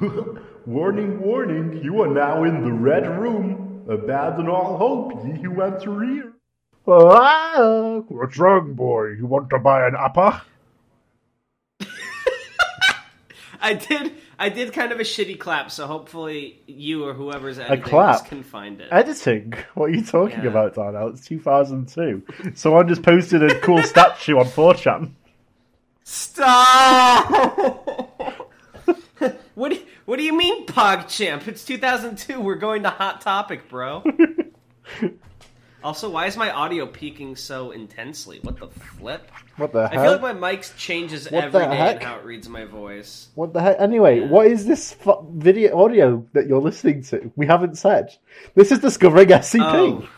warning, warning, you are now in the red room. Abandon all hope, ye who enter here. Ah, what's wrong, boy? You want to buy an apple? I did. I did kind of a shitty clap, so hopefully you or whoever's editing clap? this can find it. Editing? What are you talking Yeah. about, Darnell? It's 2002. Someone just posted a cool statue on 4chan. Stop! What do you, What do you mean, PogChamp? It's 2002. We're going to Hot Topic, bro. also, why is my audio peaking so intensely? What the flip? What the I feel like my mic changes What every the heck? in how it reads my voice. What the heck? Anyway, what is this fu- video audio that you're listening to? We haven't said. This is Discovering SCP. Oh.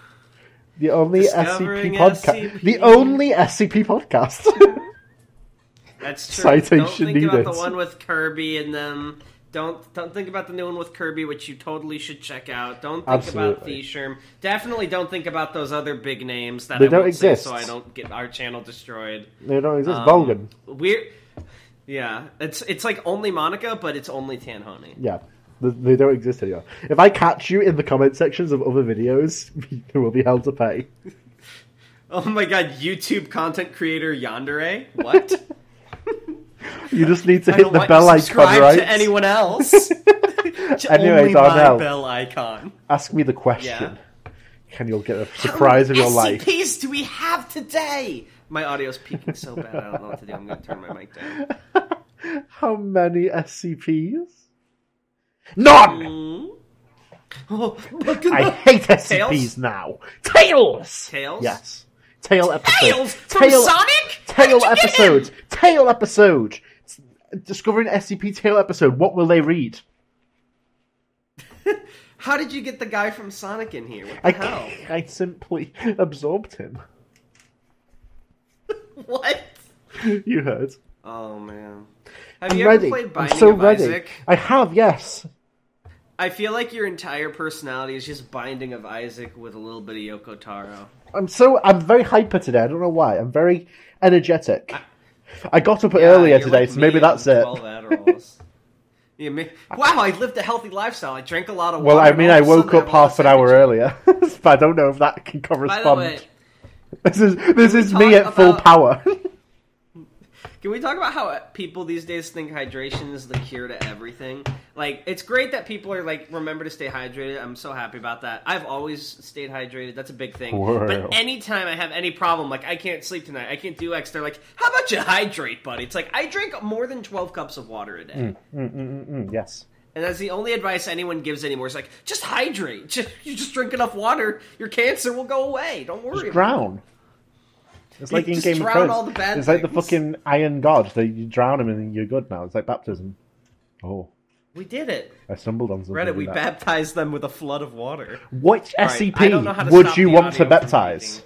The only Discovering SCP podcast. SCP. The only SCP podcast. That's true. Citation don't think about needed. the one with Kirby and them. Don't don't think about the new one with Kirby, which you totally should check out. Don't think about the Sherm. Definitely don't think about those other big names that They I don't won't say exist. so I don't get our channel destroyed. they don't exist. Um, Vulgan. We're yeah, it's it's like only Monica, but it's only Tanhoney. Yeah. They- They don't exist anymore. If I catch you in the comment sections of other videos, you will be held to pay. Oh my god, YouTube content creator Yandere? What? You just need to hit the bell icon, right? to anyone else. To Anyway, only Darnell. my bell icon. Ask me the question. Yeah. Can you get a surprise of your life? SCPs do we have today? My audio's peaking so bad, I don't know what to do. I'm going to turn my mic down. How many SCPs? None! Hmm? Oh, I hate SCPs Tails? now. Tails! Tails? Yes. Tail episode. Tails from Sonic? Tail episode. Tail episode. Discovering SCP tail episode. What will they read? How did you get the guy from Sonic in here? What the I, hell? I simply absorbed him. What? You heard. Oh man. Have I'm you ready. ever played I'm so ready. Isaac? I have, yes. I feel like your entire personality is just Binding of Isaac with a little bit of Yoko Taro. I'm so I'm very hyper today. I don't know why. I'm very energetic. I got up Yeah, earlier today, like so maybe that's it. 12 Adderalls. Yeah, me- wow, I lived a healthy lifestyle. I drank a lot of Well. I mean, I of a sudden woke up half an hour earlier, but I don't know if that can correspond. way, this is this is me at full power. Can we talk about how people these days think hydration is the cure to everything? Like, it's great that people are like, remember to stay hydrated. I'm so happy about that. I've always stayed hydrated. That's a big thing. Wow. But anytime I have any problem, like I can't sleep tonight, I can't do X, they're like, how about you hydrate, buddy? It's like I drink more than 12 cups of water a day. Mm, mm, mm, mm yes. And that's the only advice anyone gives anymore. It's like, just hydrate. Just, you just drink enough water, your cancer will go away. Don't worry. Just it. drown. It's like in Game of drown Thrones. all the bad it's like the fucking Iron God. They, you drown him and you're good now. It's like baptism. Oh, We did it. I stumbled on something. Reddit, we that. baptized them with a flood of water. Which All right, I don't know how SCP to would stop you the want to from baptize?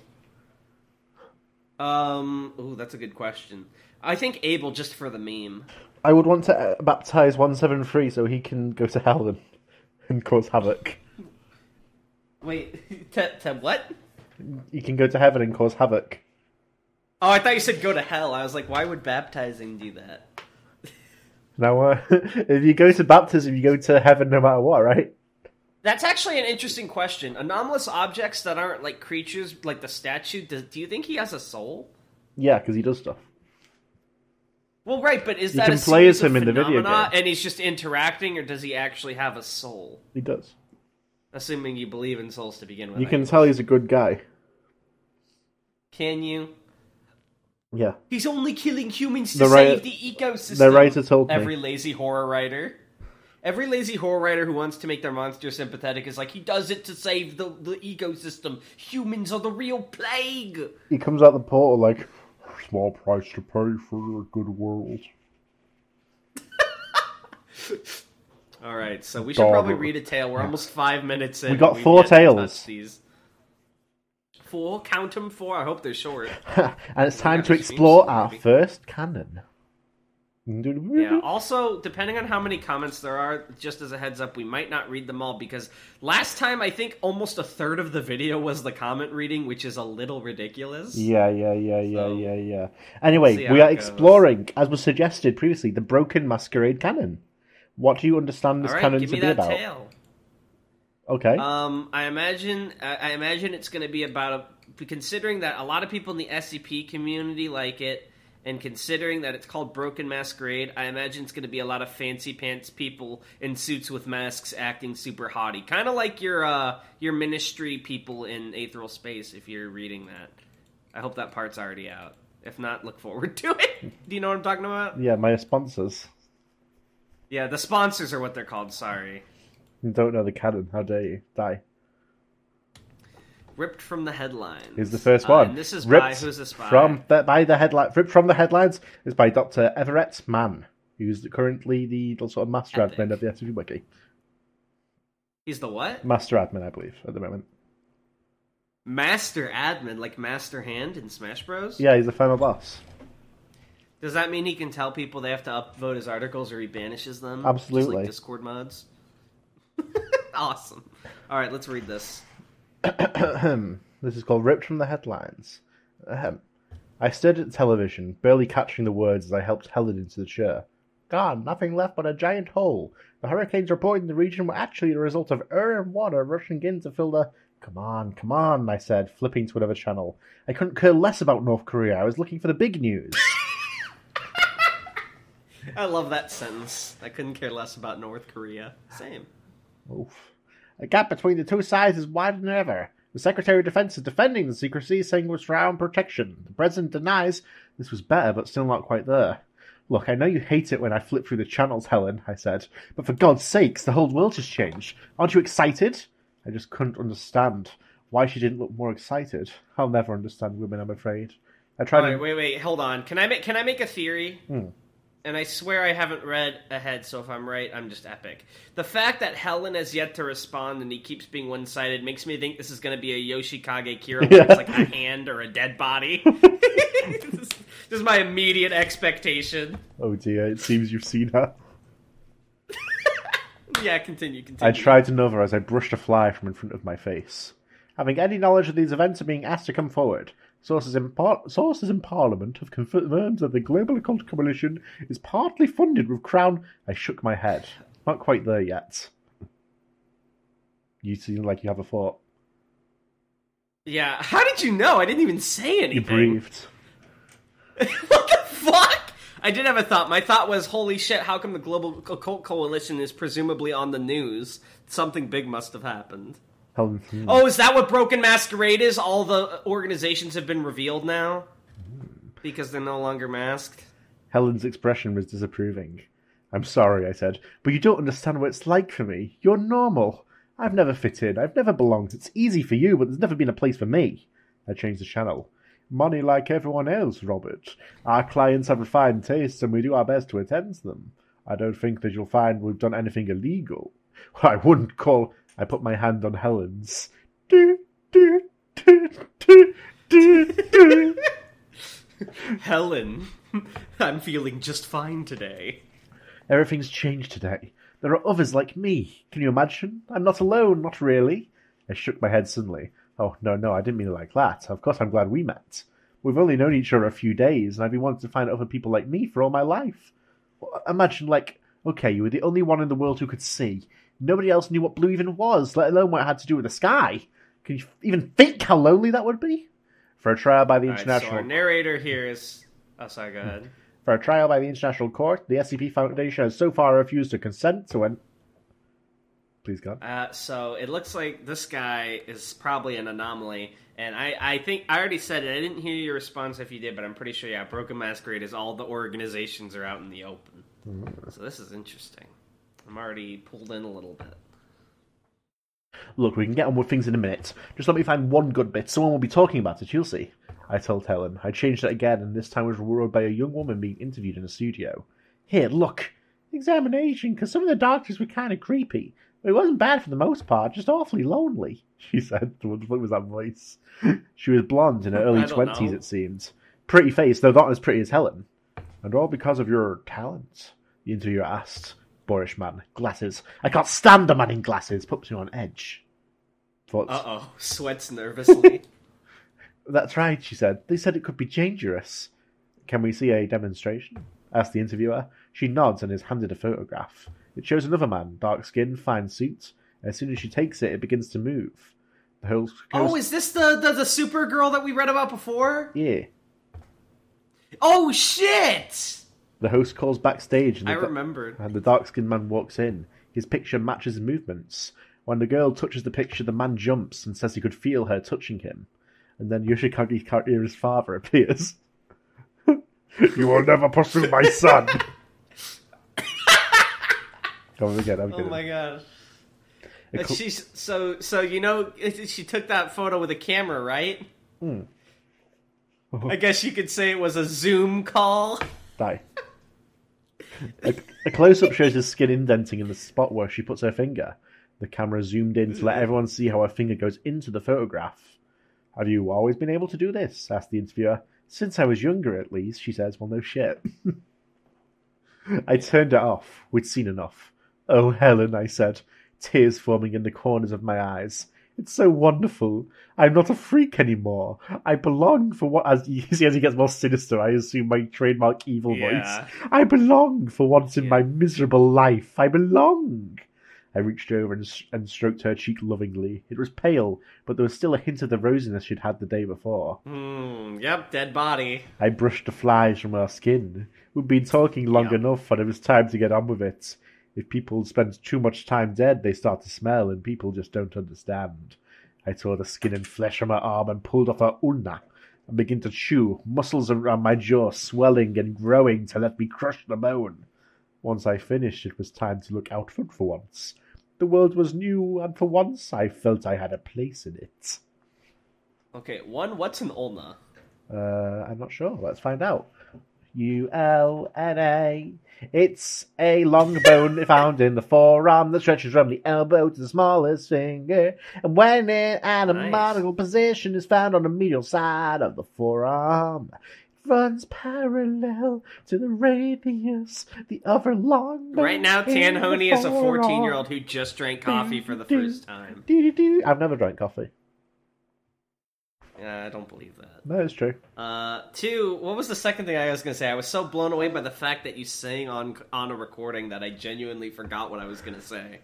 Um, ooh, that's a good question. I think Abel just for the meme. I would want to uh, baptize 173 so he can go to hell and, and cause havoc. Wait, to, to what? He can go to heaven and cause havoc. Oh, I thought you said go to hell. I was like, why would baptizing do that? Now, uh, if you go to baptism, you go to heaven no matter what, right? That's actually an interesting question. Anomalous objects that aren't like creatures, like the statue. Do, do you think he has a soul? Yeah, because he does stuff. Well, right, but is You that can a play as him in the video game. and he's just interacting, or does he actually have a soul? He does. Assuming you believe in souls to begin with. You I can guess. tell he's a good guy. Can you? Yeah. He's only killing humans to The writer- save the ecosystem. the writer told me. Every lazy horror writer. Every lazy horror writer who wants to make their monster sympathetic is like, he does it to save the, the ecosystem. Humans are the real plague. He comes out the portal like, small price to pay for a good world. All right, so we should Dog. probably read a tale. We're almost five minutes in. We got four yet tales. These. Four? Count them four? I hope they're short. and it's time to explore our maybe. first canon. Yeah. Also, depending on how many comments there are, just as a heads up, we might not read them all because last time I think almost a third of the video was the comment reading, which is a little ridiculous. Yeah, yeah, yeah, yeah, So- yeah, yeah. Anyway, we are goes. exploring, as was suggested previously, the Broken Masquerade canon. What do you understand this right, canon to be about? tale. Okay. Um, I imagine I imagine it's going to be about a, considering that a lot of people in the SCP community like it, and considering that it's called Broken Masquerade, I imagine it's going to be a lot of fancy pants people in suits with masks acting super haughty, kind of like your uh, your ministry people in Aetheral Space. If you're reading that, I hope that part's already out. If not, look forward to it. Do you know what I'm talking about? yeah, my sponsors. Yeah, the sponsors are what they're called. Sorry. You don't know the canon. How dare you? Die. Ripped from the headlines. Here's the first Uh, one. and this is ripped by who's this by? From the, by the headline. Ripped from the headlines is by Dr. Everett Mann, who's currently the sort of master Epic. admin of the SCP Wiki. He's the what? Master admin, I believe, at the moment. Master admin, like Master Hand in Smash Bros. Yeah, he's the final boss. Does that mean he can tell people they have to upvote his articles or he banishes them? Absolutely. Just like Discord mods. awesome. All right, let's read this. this is called Ripped from the Headlines. Ahem. I stared at the television, barely catching the words as I helped Helen into the chair. Gone, nothing left but a giant hole. The hurricanes reported in the region were actually the result of air and water rushing in to fill the. Come on, come on, I said, flipping to another channel. I couldn't care less about North Korea. I was looking for the big news. I love that sentence. I couldn't care less about North Korea. Same. Oof. The gap between the two sides is wider than ever. The Secretary of Defense is defending the secrecy, saying it was for our own protection. The President denies this was better, but still not quite there. Look, I know you hate it when I flip through the channels, Helen, I said, but for God's sakes, the whole world has changed. Aren't you excited? I just couldn't understand why she didn't look more excited. I'll never understand women, I'm afraid. I tried Wait, to... wait, wait. Hold on. Can I make Can I make a theory? Hmm. And I swear I haven't read ahead, so if I'm right, I'm just epic. The fact that Helen has yet to respond and he keeps being one sided makes me think this is going to be a Yoshikage Kira where it's like a hand or a dead body. this, is, my immediate expectation. Oh dear, it seems you've seen her. Yeah, continue, continue. I tried to another as I brushed a fly from in front of my face. Having any knowledge of these events are being asked to come forward. Sources in, par- sources in Parliament have confirmed that the Global Occult Coalition is partly funded with Crown. I shook my head. Not quite there yet. You seem like you have a thought. Yeah, how did you know? I didn't even say anything. You breathed. what the fuck? I did have a thought. My thought was, holy shit, how come the Global Occult Coalition is presumably on the news? Something big must have happened. Helen. Oh, is that what Broken Masquerade is? All the organizations have been revealed now? Because they're no longer masked? Helen's expression was disapproving. I'm sorry, I said, but you don't understand what it's like for me. You're normal. I've never fit in. I've never belonged. It's easy for you, but there's never been a place for me. I changed the channel. Money like everyone else, Robert. Our clients have refined tastes, and we do our best to attend to them. I don't think that you'll find we've done anything illegal. I wouldn't call. I put my hand on Helen's. Do, do, do. Helen, I'm feeling just fine today. Everything's changed today. There are others like me. Can you imagine? I'm not alone, not really. I shook my head suddenly. Oh, no, no, I didn't mean it like that. Of course, I'm glad we met. We've only known each other a few days, and I've been wanting to find other people like me for all my life. Imagine, like, okay, you were the only one in the world who could see. Nobody else knew what blue even was, let alone what it had to do with the sky. Can you even think how lonely that would be? For a trial by the All right, so International our narrator here is. Oh, sorry, go ahead. For a trial by the International Court, the SCP Foundation has so far refused to consent to an. Please, go. Uh, so it looks like this guy is probably an anomaly, and I, I think I already said it. I didn't hear your response if you did, but I'm pretty sure. Yeah, Broken Masquerade is all the organizations are out in the open. So this is interesting. I'm already pulled in a little bit. Look, we can get on with things in a minute. Just let me find one good bit. Someone will be talking about it, you'll see. I told Helen. I changed it again, and this time was rewarded by a young woman being interviewed in a studio. Here, look. Examination, because some of the doctors were kind of creepy. But it wasn't bad for the most part, just awfully lonely, she said. What the fuck was that voice? She was blonde in her early twenties, know. it seemed. Pretty face, though not as pretty as Helen. And all because of your talent, the interviewer asked. Boorish man. Glasses. I can't stand a man in glasses. Puts me on edge. Thoughts? Uh oh, sweats nervously. That's right, she said. They said it could be dangerous. Can we see a demonstration? asked the interviewer. She nods and is handed a photograph. It shows another man, dark skin, fine suit. As soon as she takes it, it begins to move. The host goes, Oh, is this the the, the Supergirl that we read about before? yeah. Oh shit! The host calls backstage, and I the, remembered. and the dark skinned man walks in. His picture matches his movements. When the girl touches the picture, the man jumps and says he could feel her touching him. And then Yoshikage Karira's father appears. you will never pursue my son. Come again, I'm Oh kidding. my gosh. Cl- she's so so you know she took that photo with a camera, right? Hmm. I guess you could say it was a Zoom call. Die. A, a close up shows his skin indenting in the spot where she puts her finger. The camera zoomed in to let everyone see how her finger goes into the photograph. Have you always been able to do this? asked the interviewer. Since I was younger, at least, she says. Well, no shit. I turned it off. We'd seen enough. Oh, Helen, I said, tears forming in the corners of my eyes. It's so wonderful. I'm not a freak anymore. I belong for what, as you see, as he gets more sinister, I assume my trademark evil Yeah. voice. I belong for once in Yeah. my miserable life. I belong. I reached over and, and stroked her cheek lovingly. It was pale, but there was still a hint of the rosiness she'd had the day before. Hmm. Yep. Dead body. I brushed the flies from her skin. We'd been talking long Yeah. enough, and it was time to get on with it. If people spend too much time dead, they start to smell, and people just don't understand. I tore the skin and flesh from her arm and pulled off her ulna and began to chew, muscles around my jaw swelling and growing to let me crush the bone. Once I finished, it was time to look outward for once. The world was new, and for once I felt I had a place in it. Okay. One. What's an ulna? Uh, I'm not sure. Let's find out. U L N A. It's a long bone found in the forearm that stretches from the elbow to the smallest finger. And when an anatomical position is found on the medial side of the forearm, it runs parallel to the radius, the other long bone. Right now, in Tanhoney is a 14 year old who just drank coffee for the first time. I've never drank coffee. Yeah, I don't believe that. That is true. Uh, two. What was the second thing I was gonna say? I was so blown away by the fact that you sang on on a recording that I genuinely forgot what I was gonna say.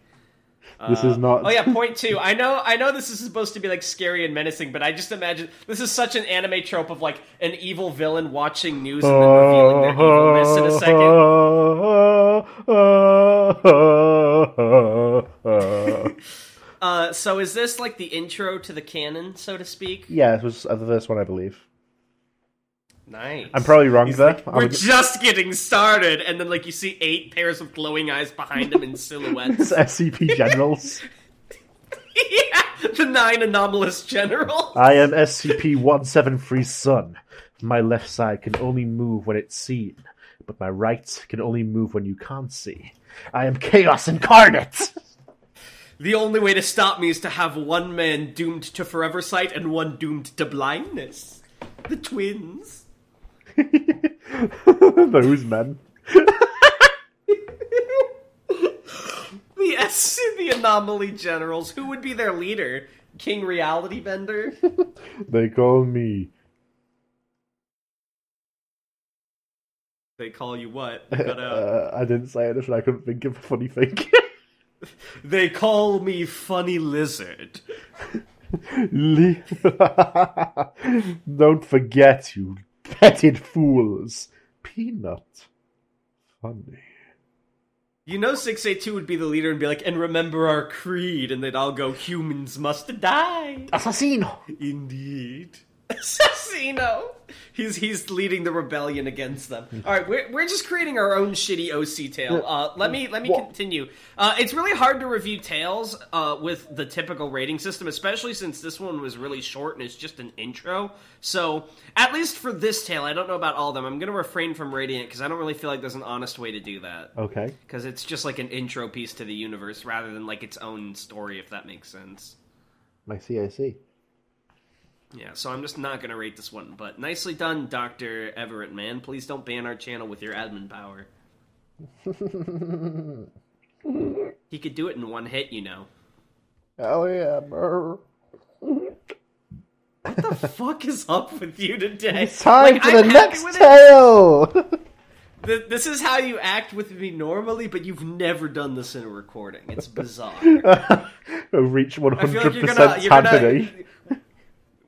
This Uh, is not. Oh yeah, point two. I know, I know. This is supposed to be like scary and menacing, but I just imagine this is such an anime trope of like an evil villain watching news and then revealing their evilness in a second. Uh, so is this like the intro to the canon, so to speak? yeah, it was uh, the first one, I believe. Nice. I'm probably wrong there. Like, I We're was- just getting started, and then like you see eight pairs of glowing eyes behind him in It's silhouettes. SCP generals. yeah, the nine anomalous general. I am SCP 173's son. My left side can only move when it's seen, but my right can only move when you can't see. I am chaos incarnate! The only way to stop me is to have one man doomed to forever sight and one doomed to blindness. The twins. Those men. The S, the anomaly generals. Who would be their leader? King Reality Bender. They call me. They call you what? You got a- Uh, I didn't say anything, I couldn't think of a funny thing. They call me Funny Lizard. Le- Don't forget, you petted fools. Peanut. Funny. You know 682 would be the leader and be like, and remember our creed, and they'd all go, humans must die. Assassino! Indeed. Assassino! He's he's leading the rebellion against them. Alright, we're, we're just creating our own shitty OC tale. Uh, let me let me continue. Uh, it's really hard to review tales uh, with the typical rating system, especially since this one was really short and it's just an intro. So, at least for this tale, I don't know about all of them. I'm going to refrain from rating it because I don't really feel like there's an honest way to do that. Okay. Because it's just like an intro piece to the universe rather than like its own story, if that makes sense. I see, I see. Yeah, so I'm just not gonna rate this one, but nicely done, Doctor Everett. Man, please don't ban our channel with your admin power. he could do it in one hit, you know. Hell yeah, brr. What the fuck is up with you today? Time Like, for I'm the next tale! This is how you act with me normally, but you've never done this in a recording. It's bizarre. I've reached I feel hundred like you're gonna, percent you're gonna.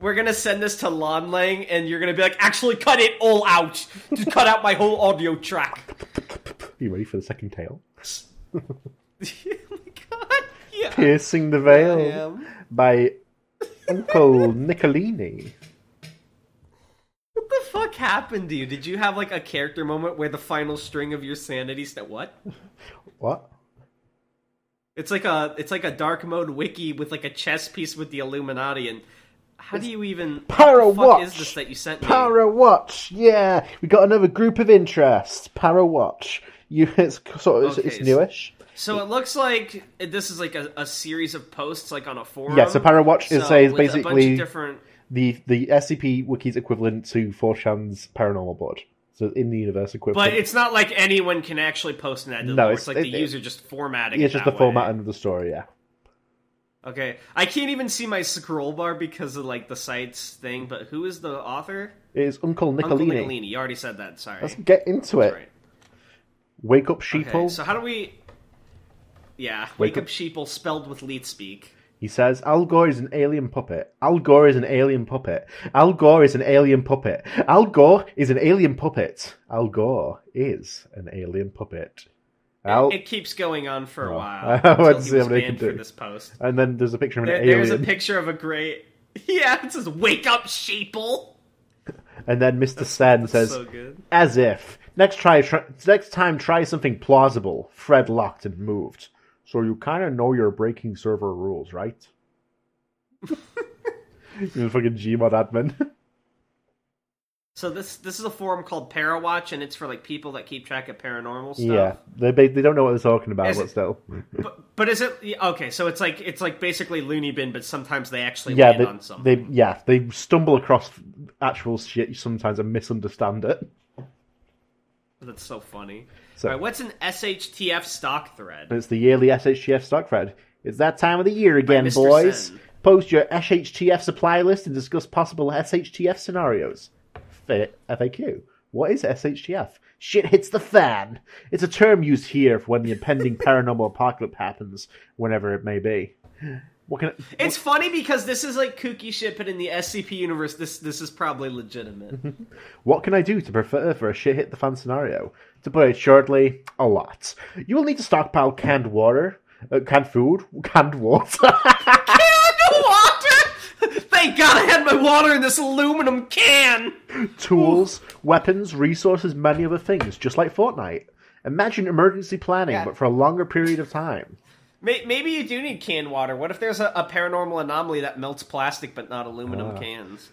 We're gonna send this to Lon Lang, and you're gonna be like, actually, cut it all out. Just cut out my whole audio track. You ready for the second tale? oh my god, yeah. Piercing the Veil by Uncle Nicolini. What the fuck happened to you? Did you have like a character moment where the final string of your sanity said what? What? It's like a it's like a dark mode wiki with like a chess piece with the Illuminati and how do you even Para what the fuck Watch. is this that you sent me? Para Watch, yeah, we got another group of interest. Para Watch, you, it's sort of it's, Okay, it's so- newish. So it looks like this is like a, a series of posts like on a forum. Yeah, so Para Watch is, So is with a bunch of basically different the the SCP wiki's equivalent to 4chan's paranormal board. So in the universe equivalent. but it's not like anyone can actually post an edit. No, it's- it's, like it- the it- user just formatting. It's just that the format way. of the story, yeah. Okay, I can't even see my scroll bar because of like the site's thing. But who is the author? It is Uncle Nicolini. Uncle Nicolini. You already said that. Sorry. Let's get into it. Right. Wake up, Okay, sheeple. so how do we? Yeah, Wake wake, up- up sheeple spelled with leet speak. He says Al Gore is an alien puppet. Al Gore is an alien puppet. Al Gore is an alien puppet. Al Gore is an alien puppet. Al Gore is an alien puppet. It keeps going on for a Oh. while I want to see what they can do. this post. and then there's a picture of an There- there's a picture of a great. Yeah, it says "Wake up, sheeple." and then Mr. Sen That's says, so. "As if next try, try next time try something plausible." Fred locked and moved. So you kind of know you're breaking server rules, right? You're a fucking Gmod admin. So this this is a forum called Parawatch, and it's for like people that keep track of paranormal stuff. yeah, they they don't know what they're talking about, Is but it- still. But, but is it okay? So it's like it's like basically Looney Bin, but sometimes they actually yeah, land they, on something. they yeah they stumble across actual shit sometimes and misunderstand it. That's so funny. So- right, what's an SHTF stock thread? It's the yearly SHTF stock thread. It's that time of the year again, boys. Sen. Post your SHTF supply list and discuss possible SHTF scenarios. FAQ. What is SHTF? Shit hits the fan. It's a term used here for when the impending paranormal apocalypse happens, whenever it may be. What can I, It's funny because this is like kooky shit, but in the SCP universe, this this is probably legitimate. What can I do to prepare for a shit hit the fan scenario? To put it shortly, a lot. You will need to stockpile canned water, uh, canned food, canned water! Thank God I had my water in this aluminum can! tools, weapons, resources, many other things, just like Fortnite. Imagine emergency planning, Yeah. but for a longer period of time. Maybe you do need canned water. What if there's a, a paranormal anomaly that melts plastic but not aluminum Ah. cans?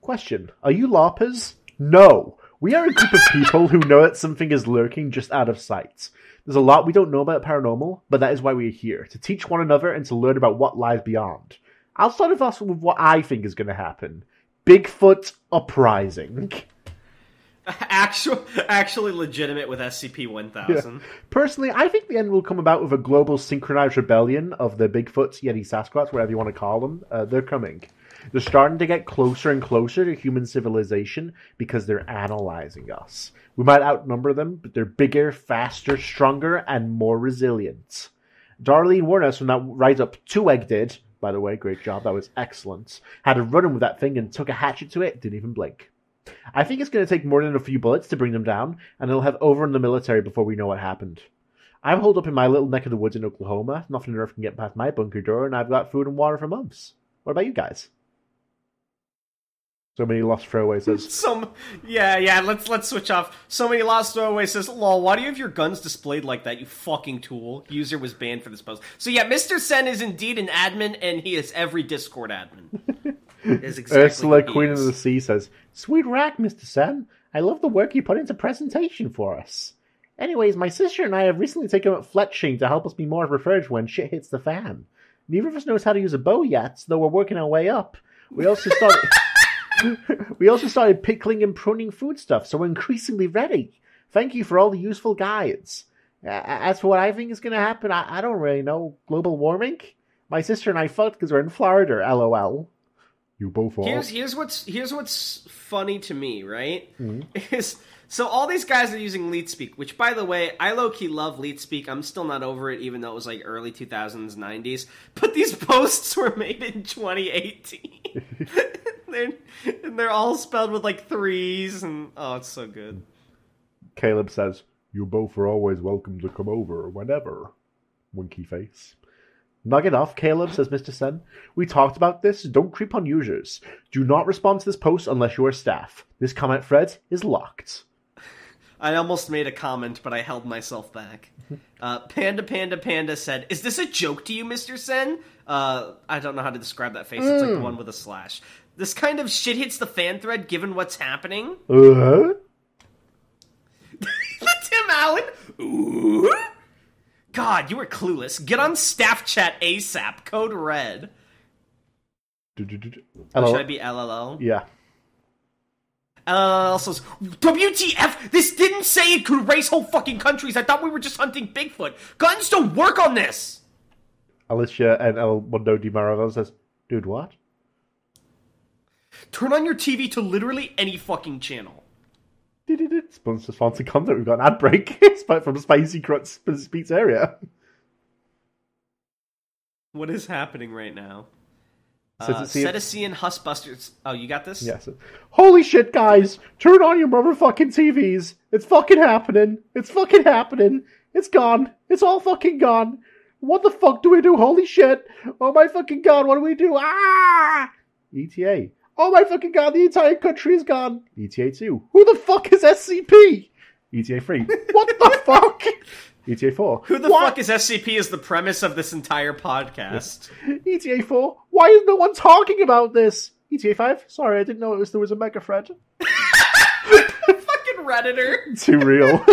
Question Are you LARPers? No. We are a group of people who know that something is lurking just out of sight. There's a lot we don't know about paranormal, but that is why we are here to teach one another and to learn about what lies beyond. I'll start us off with what I think is going to happen Bigfoot uprising. Actual, actually legitimate with SCP 1000. Personally, I think the end will come about with a global synchronized rebellion of the Bigfoots, Yeti, Sasquatch, whatever you want to call them. Uh, they're coming. They're starting to get closer and closer to human civilization because they're analyzing us. We might outnumber them, but they're bigger, faster, stronger, and more resilient. Darlene warned us when that Rise Up 2 egg did. By the way, great job. That was excellent. Had a run in with that thing and took a hatchet to it. Didn't even blink. I think it's going to take more than a few bullets to bring them down, and they'll have over in the military before we know what happened. I'm holed up in my little neck of the woods in Oklahoma. Nothing on earth can get past my bunker door, and I've got food and water for months. What about you guys? So many lost throwaways says, Some, yeah, yeah. Let's let's switch off. So many lost throwaways says, "Lol, why do you have your guns displayed like that? You fucking tool." User was banned for this post. So yeah, Mr. Sen is indeed an admin, and he is every Discord admin. is exactly Ursula, Queen is. of the Sea says, Sweet rack, Mr. Sen. I love the work you put into presentation for us. Anyways, my sister and I have recently taken up fletching to help us be more prepared when shit hits the fan. Neither of us knows how to use a bow yet, though we're working our way up. We also started We also started pickling and pruning foodstuff, so we're increasingly ready. Thank you for all the useful guides. As for what I think is going to happen, I-, I don't really know. Global warming? My sister and I fucked because we're in Florida, lol. You both are. Here's here's what's here's what's funny to me, right? Mm-hmm. Is so all these guys are using LeetSpeak, which by the way, I low key love LeetSpeak. I'm still not over it, even though it was like early 2000s, 90s. But these posts were made in 2018. they're and they're all spelled with like threes, and oh, it's so good. Caleb says, You both are always welcome to come over whenever. winky face. It off, Caleb, says Mr. Sen. We talked about this. Don't creep on users. Do not respond to this post unless you are staff. This comment thread is locked. I almost made a comment, but I held myself back. Uh, Panda Panda Panda said, "Is this a joke to you, Mister Sen?" Uh, I don't know how to describe that face. It's like the one with a slash. This kind of shit hits the fan thread, given what's happening. Uh? Tim Allen. Ooh. God, you were clueless. Get on staff chat ASAP. Code red. Hello. Should I be LLO? Yeah. LLO says, WTF? This didn't say it could erase whole fucking countries. I thought we were just hunting Bigfoot. Guns don't work on this. Alicia and El Mundo Di Maravilla says, Dude, what? Turn on your TV to literally any fucking channel. Sponsor sponsored content. We've got an ad break It's from Spicy Crutz Pizzeria. What is happening right now? Uh, Cetacean. Oh, you got this? Yes. Holy shit, guys! Turn on your motherfucking TVs! It's fucking happening! It's fucking happening! It's gone! It's all fucking gone! What the fuck do we do? Holy shit! Oh my fucking god, what do we do? Ah! ETA. Oh my fucking god, the entire country is gone! ETA 2. Who the fuck is SCP? ETA 3. What the fuck? ETA 4. Who the What? fuck is SCP is the premise of this entire podcast. ETA 4. Why is no one talking about this? ETA 5. Sorry, I didn't know it was there was a mega thread. fucking Redditor. Too real.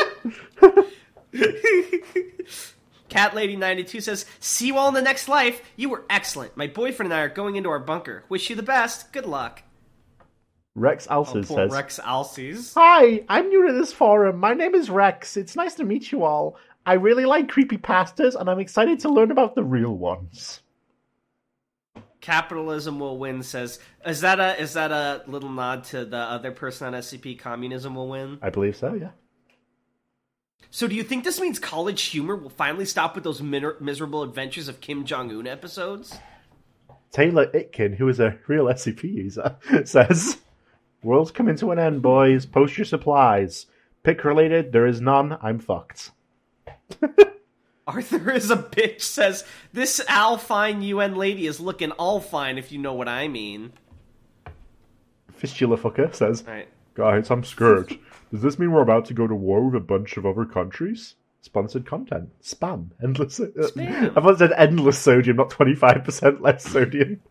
Cat Lady 92 says, See you all in the next life. You were excellent. My boyfriend and I are going into our bunker. Wish you the best. Good luck. Rex Oh, Alces poor says, Rex Alces. Hi, I'm new to this forum. My name is Rex. It's nice to meet you all. I really like creepy pastas, and I'm excited to learn about the real ones. Capitalism will win says, Is that a is that a little nod to the other person on SCP? Communism will win. I believe so, yeah. So, do you think this means college humor will finally stop with those min- miserable adventures of Kim Jong Un episodes? Taylor Itkin, who is a real SCP user, says, World's coming to an end, boys. Post your supplies. Pick related, there is none. I'm fucked. Arthur is a bitch says, This Al fine UN lady is looking all fine, if you know what I mean. Fistula fucker says, Alright. Guys, I'm scared. Does this mean we're about to go to war with a bunch of other countries? Sponsored content. Spam. Endless. uh, Spam. I thought it said endless sodium, not 25% less sodium.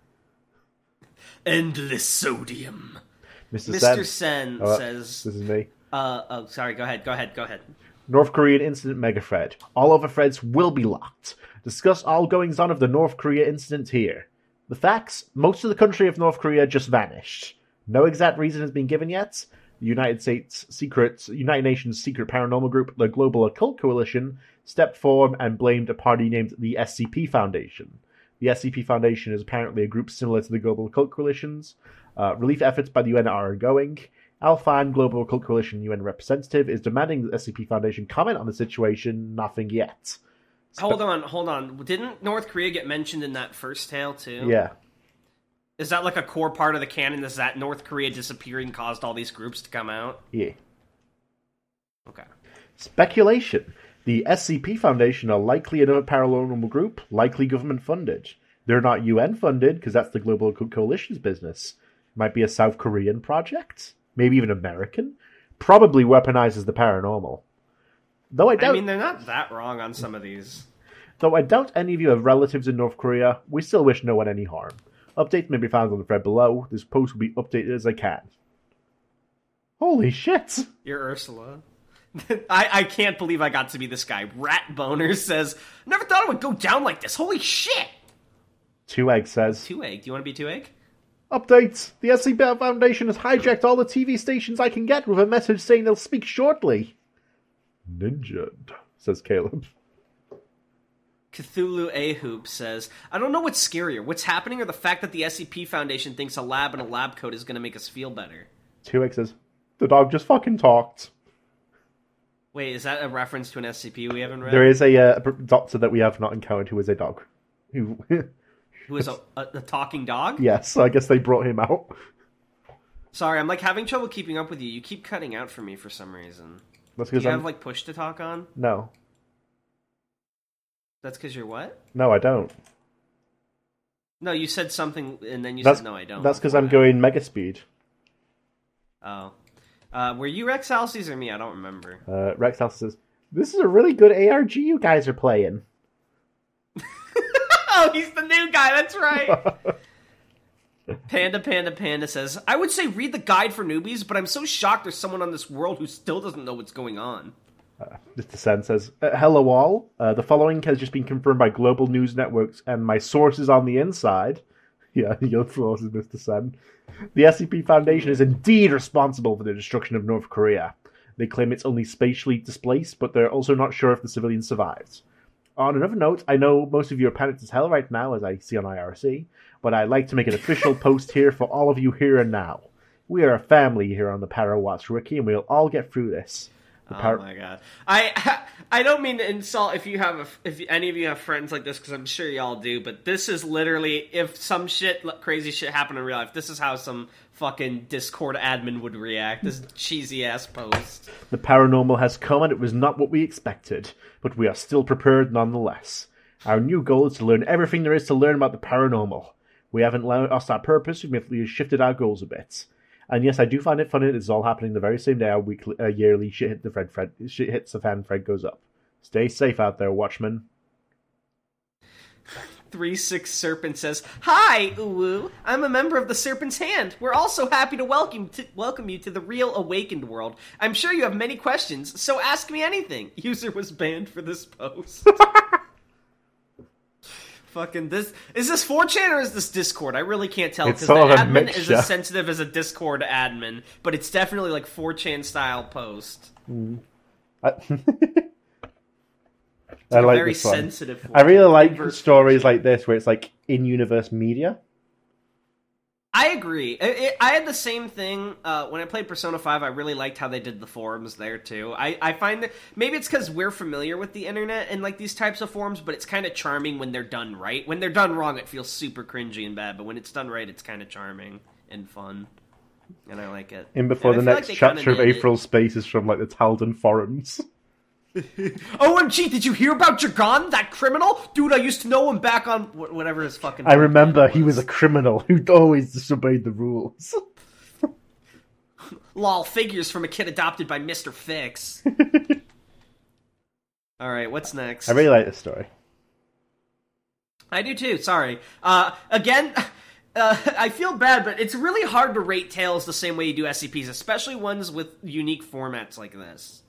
Endless sodium. Mr. Mr. Sen. Sen Oh, says, This is me. uh, oh, sorry, go ahead, go ahead, go ahead. North Korean incident mega thread. All other threads will be locked. Discuss all goings on of the North Korea incident here. The facts: most of the country of North Korea just vanished. No exact reason has been given yet. United States secret, United Nations secret paranormal group, the Global Occult Coalition, stepped forward and blamed a party named the SCP Foundation. The SCP Foundation is apparently a group similar to the Global Occult Coalition's. Uh, relief efforts by the UN are ongoing. Al Fan, Global Occult Coalition UN representative, is demanding the SCP Foundation comment on the situation. Nothing yet. Hold on, hold on. Didn't North Korea get mentioned in that first tale, too? Yeah. Is that like a core part of the canon? Is that North Korea disappearing caused all these groups to come out? Yeah. Okay. Speculation. The SCP Foundation are likely another paranormal group, likely government funded. They're not UN funded, because that's the Global Occult Coalition's business. Might be a South Korean project? Maybe even American? Probably weaponizes the paranormal. Though I doubt, I mean, they're not that wrong on some of these. though I doubt any of you have relatives in North Korea, we still wish no one any harm. Updates may be found on the thread below. This post will be updated as I can. Holy shit! You're Ursula. I, I can't believe I got to be this guy. Rat Boner says, Never thought it would go down like this. Holy shit! Two Egg says, Two Egg. Do you want to be Two Egg? Update! The SCP Foundation has hijacked all the TV stations I can get with a message saying they'll speak shortly. Ninja. Says Caleb. Cthulhu Ahoop says, I don't know what's scarier. What's happening or the fact that the SCP Foundation thinks a lab and a lab coat is going to make us feel better? Two X's. The dog just fucking talked. Wait, is that a reference to an SCP we haven't read? There is a uh, doctor that we have not encountered who is a dog. Who? Who is a, a, a talking dog? yes, so I guess they brought him out. Sorry, I'm like having trouble keeping up with you. You keep cutting out for me for some reason. That's Do because you I'm have like push to talk on? no, That's because you're what? no, I don't. No, you said something and then you That's said no, I don't. That's because I'm going mega speed. Oh. Uh, were you Rex Halsey's or me? I don't remember. Uh, Rex says, "This is a really good ARG you guys are playing." oh, he's the new guy. That's right. Panda Panda Panda says, I would say read the guide for newbies, but I'm so shocked there's someone on this world who still doesn't know what's going on. Mr. Sen says, uh, "Hello all. Uh, the following has just been confirmed by global news networks and my sources on the inside." Yeah, your sources, Mr. Sen. The SCP Foundation is indeed responsible for the destruction of North Korea. They claim it's only spatially displaced, but they're also not sure if the civilians survived. On another note, I know most of you are panicked as hell right now, as I see on IRC, but I'd like to make an official post here for all of you here and now. We are a family here on the Parawatch Wiki, and we'll all get through this. The Oh my god! I I don't mean to insult if you have a, if any of you have friends like this because I'm sure y'all do, but this is literally if some shit crazy shit happened in real life, this is how some fucking Discord admin would react. This cheesy ass post. The paranormal has come and it was not what we expected, but we are still prepared nonetheless. Our new goal is to learn everything there is to learn about the paranormal. We haven't lost our purpose, we've merely shifted our goals a bit. And yes, I do find it funny that it's all happening the very same day our weekly, uh, yearly shit hit the Fred Fred shit hits the fan Fred goes up. Stay safe out there, Watchmen. Three Six Serpent says, "Hi, Uwu. I'm a member of the Serpent's Hand. We're also happy to welcome to welcome you to the real awakened world. I'm sure you have many questions, so ask me anything." User was banned for this post. Fucking this is this 4chan or is this Discord? I really can't tell because the admin is as sensitive as a Discord admin, but it's definitely like 4chan style post. I, I a like very sensitive. I really like stories like this where it's like in universe media. I agree. It, it, I had the same thing uh, when I played Persona Five. I really liked how they did the forums there too. I, I find that maybe it's because we're familiar with the internet and like these types of forums, but it's kind of charming when they're done right. When they're done wrong, it feels super cringy and bad. But when it's done right, it's kind of charming and fun, and I like it. In before And the next like chapter of did it. April Space is from like the Talden forums. OMG! Did you hear about Jagan, that criminal dude? I used to know him back on wh- whatever his fucking. I remember he was. was a criminal who always disobeyed the rules. Lol, figures from a kid adopted by Mr. Fix. All right, what's next? I really like this story. I do too. Sorry. Uh, again, uh, I feel bad, but it's really hard to rate tales the same way you do SCPs, especially ones with unique formats like this.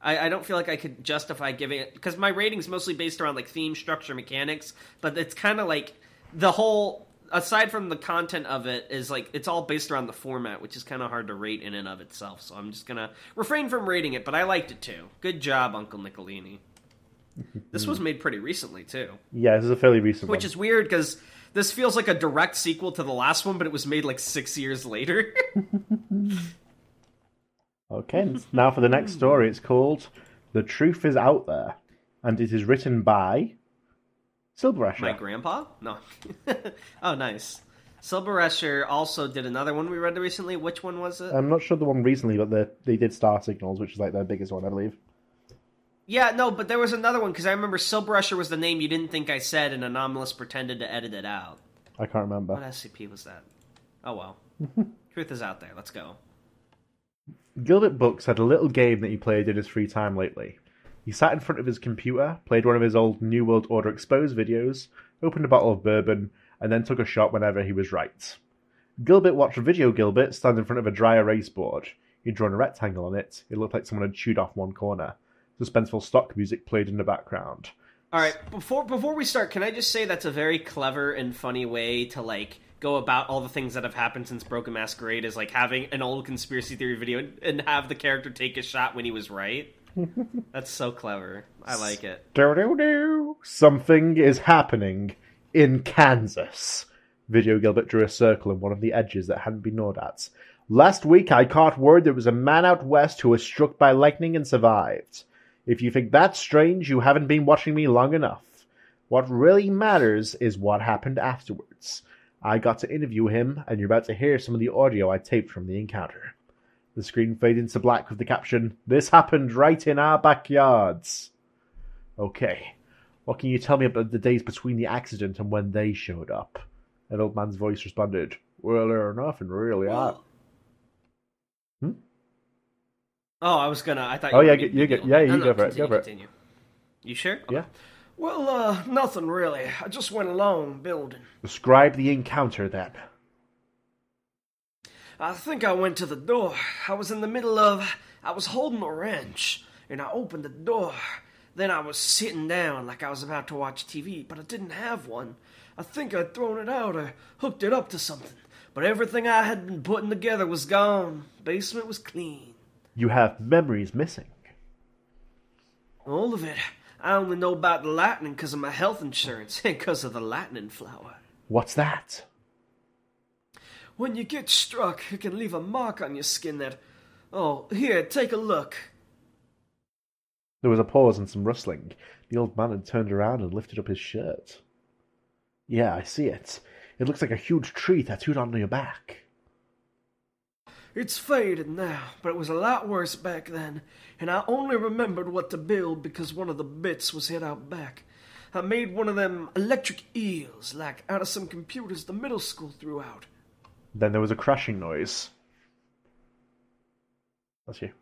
I, I don't feel like I could justify giving it because my rating's mostly based around like theme, structure, mechanics, but it's kind of like the whole. Aside from the content of it, is like it's all based around the format, which is kind of hard to rate in and of itself. So I'm just gonna refrain from rating it, but I liked it too. Good job, Uncle Nicolini. This was made pretty recently too Yeah, this is a fairly recent which one. is weird because this feels like a direct sequel to the last one, but it was made like six years later. Okay, now for the next story. It's called "The Truth Is Out There," and it is written by Silberescher. My grandpa? No. oh, nice. Silberescher also did another one we read recently. Which one was it? I'm not sure the one recently, but they they did Star Signals, which is like their biggest one, I believe. yeah, no, but there was another one because I remember Silberescher was the name you didn't think I said, and Anomalous pretended to edit it out. I can't remember. What SCP was that? Oh well. Truth is out there. Let's go. Gilbert Books had a little game that he played in his free time lately. He sat in front of his computer, played one of his old New World Order Exposed videos, opened a bottle of bourbon, and then took a shot whenever he was right. Gilbert watched a Video Gilbert stand in front of a dry erase board. He'd drawn a rectangle on it. It looked like someone had chewed off one corner. Suspenseful stock music played in the background. All right, before before we start, can I just say that's a very clever and funny way to like go about all the things that have happened since Broken Masquerade is like having an old conspiracy theory video and, and have the character take a shot when he was right. That's so clever. I like it. Do do do. Something is happening in Kansas. Video Gilbert drew a circle in one of the edges that hadn't been gnawed at. Last week I caught word there was a man out west who was struck by lightning and survived. If you think that's strange, you haven't been watching me long enough. What really matters is what happened afterwards. I got to interview him, and you're about to hear some of the audio I taped from the encounter. The screen faded to black with the caption, This happened right in our backyards. Okay, what can you tell me about the days between the accident and when they showed up? An old man's voice responded, Well, there nothing really happened. Hmm? Oh, I was gonna. I thought. Oh, yeah, you get- yeah, you no, no, go for it, go for it. Continue. You sure? Yeah. Well, uh, nothing really. I just went along building. Describe the encounter then. I think I went to the door. I was in the middle of. I was holding a wrench, and I opened the door. Then I was sitting down like I was about to watch TV, but I didn't have one. I think I'd thrown it out or hooked it up to something. But everything I had been putting together was gone. Basement was clean. You have memories missing. All of it. I only know about the lightning because of my health insurance and because of the lightning flower. What's that? When you get struck, it can leave a mark on your skin that. Oh, here, take a look. There was a pause and some rustling. The old man had turned around and lifted up his shirt. Yeah, I see it. It looks like a huge tree tattooed on your back. It's faded now, but it was a lot worse back then, and I only remembered what to build because one of the bits was hid out back. I made one of them electric eels, like out of some computers the middle school threw out. Then there was a crashing noise. That's you.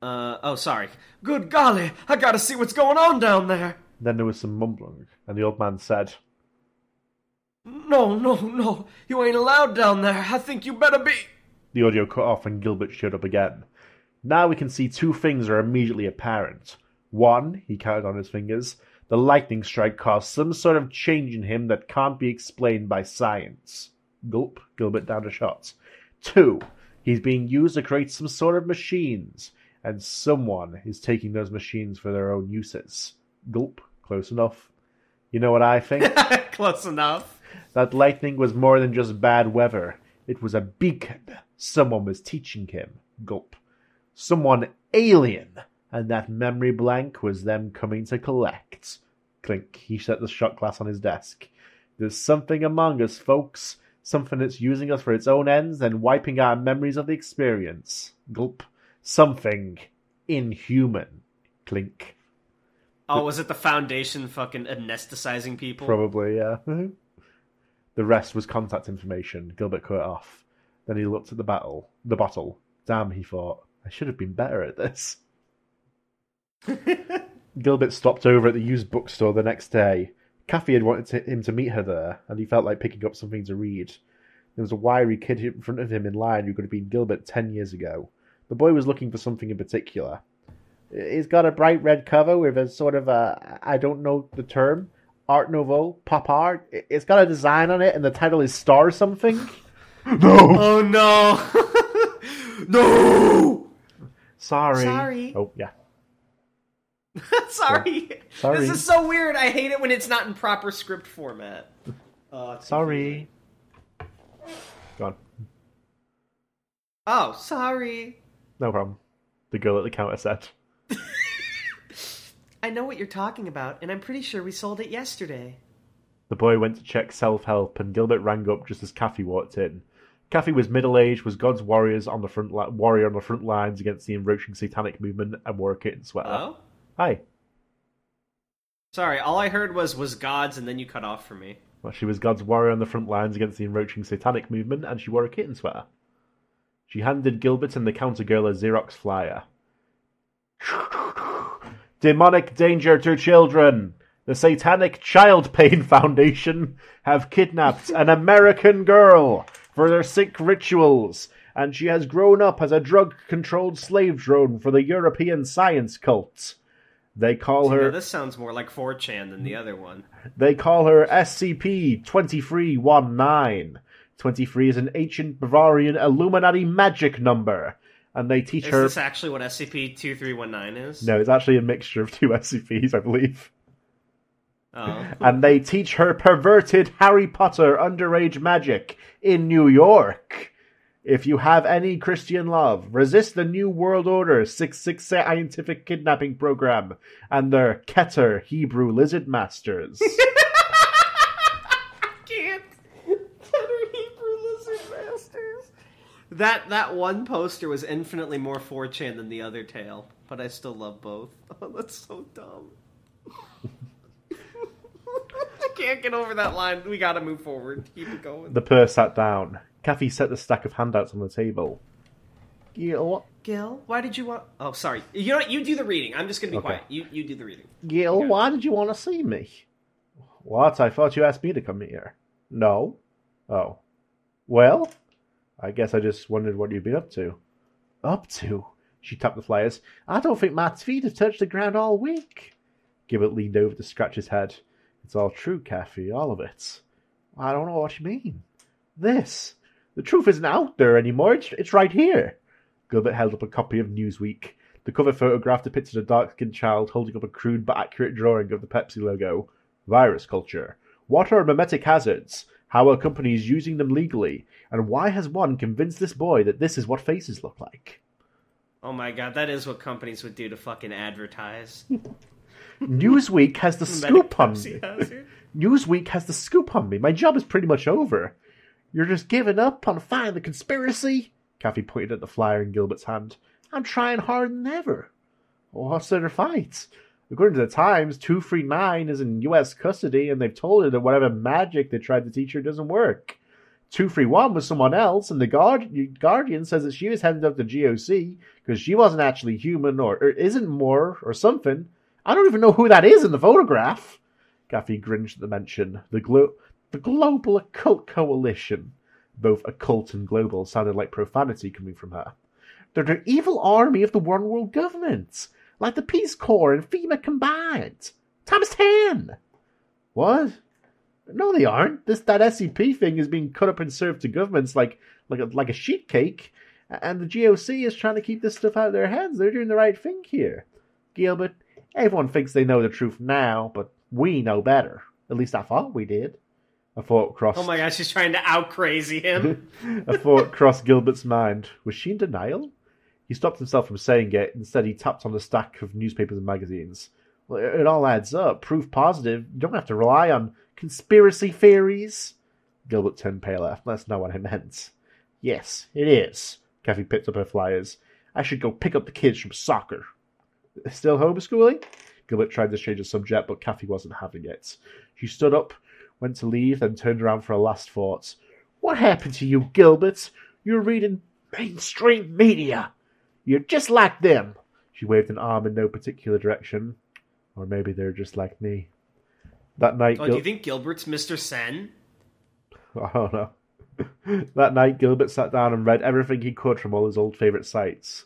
Uh. Oh, sorry. Good golly, I gotta see what's going on down there. Then there was some mumbling, and the old man said, No, no, no, you ain't allowed down there. I think you better be. The audio cut off and Gilbert showed up again. Now we can see two things are immediately apparent. One, he counted on his fingers, the lightning strike caused some sort of change in him that can't be explained by science. Gulp, Gilbert downed a shot. Two, he's being used to create some sort of machines, and someone is taking those machines for their own uses. Gulp, close enough. You know what I think? Close enough. That lightning was more than just bad weather. It was a beacon. Someone was teaching him. Gulp. Someone alien. And that memory blank was them coming to collect. Clink. He set the shot glass on his desk. There's something among us, folks. Something that's using us for its own ends and wiping our memories of the experience. Gulp. Something inhuman. Clink. Oh, was it the Foundation fucking anesthetizing people? Probably, yeah. the rest was contact information. Gilbert cut it off. Then he looked at the battle, the bottle. Damn, he thought, I should have been better at this. Gilbert stopped over at the used bookstore the next day. Kathy had wanted to, him to meet her there, and he felt like picking up something to read. There was a wiry kid in front of him in line who could have been Gilbert ten years ago. The boy was looking for something in particular. He's got a bright red cover with a sort of a, I don't know the term, Art Nouveau, pop art. It's got a design on it, and the title is Star something. No! Oh no! No! Sorry. Sorry. Oh, yeah. sorry. Sorry. This is so weird. I hate it when it's not in proper script format. Uh, it's- Sorry. Go on. Oh, sorry. No problem. The girl at the counter said. I know what you're talking about, and I'm pretty sure we sold it yesterday. The boy went to check self help, and Gilbert rang up just as Kathy walked in. Kathy was middle aged, was God's warriors on the front li- warrior on the front lines against the encroaching satanic movement, and wore a kitten sweater. Oh? Hi. Sorry, all I heard was was gods, and then you cut off for me. Well, she was God's warrior on the front lines against the encroaching satanic movement, and she wore a kitten sweater. She handed Gilbert and the counter girl a Xerox flyer. Demonic danger to children! The Satanic Child Pain Foundation have kidnapped an American girl for their sick rituals, and she has grown up as a drug controlled slave drone for the European science cult. They call her know, this sounds more like 4chan than the other one. they call her SCP 2319. 23 is an ancient Bavarian Illuminati magic number, and they teach Is her. Is this actually what SCP two three one nine is? No, it's actually a mixture of two SCPs, I believe. Oh. and they teach her perverted Harry Potter underage magic in New York. If you have any Christian love, resist the New World Order 6-6 scientific kidnapping program and their Keter Hebrew lizard masters. can't. Hebrew lizard masters. That that one poster was infinitely more 4chan than the other tale, but I still love both. Oh, that's so dumb. I can't get over that line. We gotta move forward. Keep it going. the pair sat down. Kathy set the stack of handouts on the table. Gil, Gil, why did you want? Oh, sorry. You know what? You do the reading. I'm just gonna be Okay. quiet. You you do the reading. Gil, Okay. why did you want to see me? What? I thought you asked me to come here. No. Oh. Well, I guess I just wondered what you'd been up to. Up to? She tapped the flyers. I don't think my feet have touched the ground all week. Gibbet leaned over to scratch his head. It's all true, Kathy, all of it. I don't know what you mean. This. The truth isn't out there anymore. It's, it's right here. Gilbert held up a copy of Newsweek. The cover photograph depicted a dark skinned child holding up a crude but accurate drawing of the Pepsi logo. Virus culture. What are memetic hazards? How are companies using them legally? And why has one convinced this boy that this is what faces look like? Oh my god, that is what companies would do to fucking advertise. Newsweek has the scoop on me. Newsweek has the scoop on me. My job is pretty much over. You're just giving up on finding the conspiracy? Kathy pointed at the flyer in Gilbert's hand. I'm trying harder than ever. What's there to fight? According to the Times, 239 is in U.S. custody, and they've told her that whatever magic they tried to teach her doesn't work. 231 was someone else, and the Guard- Guardian says that she was headed up to GOC because she wasn't actually human or, or isn't more or something. I don't even know who that is in the photograph. Kathy grinned at the mention. The, glo- the Global Occult Coalition. Both occult and global sounded like profanity coming from her. They're the evil army of the one world government, like the Peace Corps and FEMA combined. Times ten. What? No, they aren't. This that SCP thing is being cut up and served to governments like like a, like a sheet cake, and the GOC is trying to keep this stuff out of their heads. They're doing the right thing here, Gilbert. Everyone thinks they know the truth now, but we know better. At least I thought we did. A thought crossed. Oh my god, she's trying to out crazy him. a thought crossed Gilbert's mind. Was she in denial? He stopped himself from saying it. Instead, he tapped on the stack of newspapers and magazines. Well, it it all adds up. Proof positive. You don't have to rely on conspiracy theories. Gilbert turned paler. That's not what I meant. Yes, it is. Kathy picked up her flyers. I should go pick up the kids from soccer. Still homeschooling? Gilbert tried to change the subject, but Kathy wasn't having it. She stood up, went to leave, then turned around for a last thought. What happened to you, Gilbert? You're reading mainstream media. You're just like them. She waved an arm in no particular direction. Or maybe they're just like me. That night, Oh, Gil- do you think Gilbert's Mr. Sen? I don't know. that night, Gilbert sat down and read everything he could from all his old favourite sites.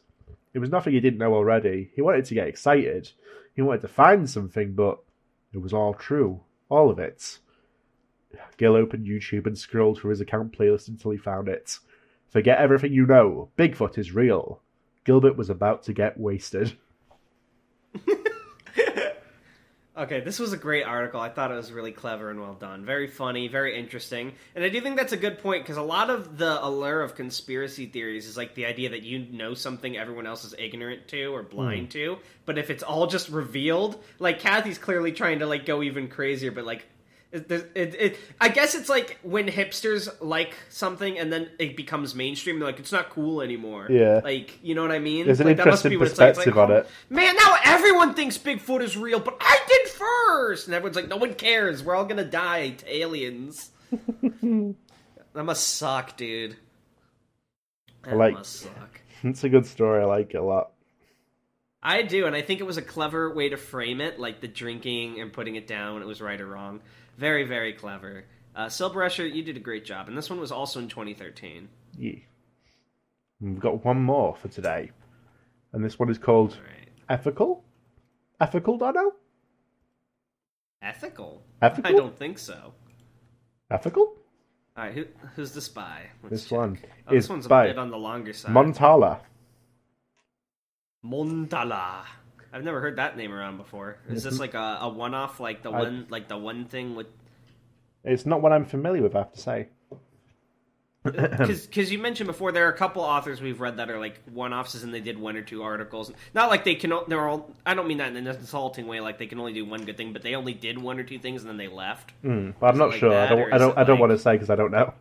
It was nothing he didn't know already. He wanted to get excited. He wanted to find something, but it was all true. All of it. Gil opened YouTube and scrolled through his account playlist until he found it. Forget everything you know. Bigfoot is real. Gilbert was about to get wasted. Okay, this was a great article. I thought it was really clever and well done. Very funny, very interesting. And I do think that's a good point because a lot of the allure of conspiracy theories is like the idea that you know something everyone else is ignorant to or blind hmm. to. But if it's all just revealed, like Kathy's clearly trying to like go even crazier, but like it, it, it, I guess it's like when hipsters like something and then it becomes mainstream. They're like, it's not cool anymore. Yeah. like you know what I mean. There's an like, that must interesting be what it's like. Like, perspective on oh, it. Man, now everyone thinks Bigfoot is real, but I did first. And everyone's like, no one cares. We're all gonna die to aliens. that must suck, dude. That like- must suck. It's a good story. I like it a lot. I do, and I think it was a clever way to frame it, like the drinking and putting it down when it was right or wrong. Very, very clever. Uh, Silberescher, you did a great job, and this one was also in 2013. Yeah. We've got one more for today. And this one is called All right. Ethical? Ethical, Dono? Ethical? Ethical? I don't think so. Ethical? All right, who, who's the spy? Let's This check. one Oh, is this one's a bit on the longer side. Montala. Mondala. I've never heard that name around before. Is this like a, a one-off, like the I- one, like the one thing with? It's not what I'm familiar with, I have to say. Because you mentioned before, there are a couple authors we've read that are like one-offs, and they did one or two articles. Not like they can. They're all. I don't mean that in an insulting way. Like they can only do one good thing, but they only did one or two things, and then they left. Hmm, but I'm not like sure. I that, or don't. I don't. I don't like- want to say because I don't know.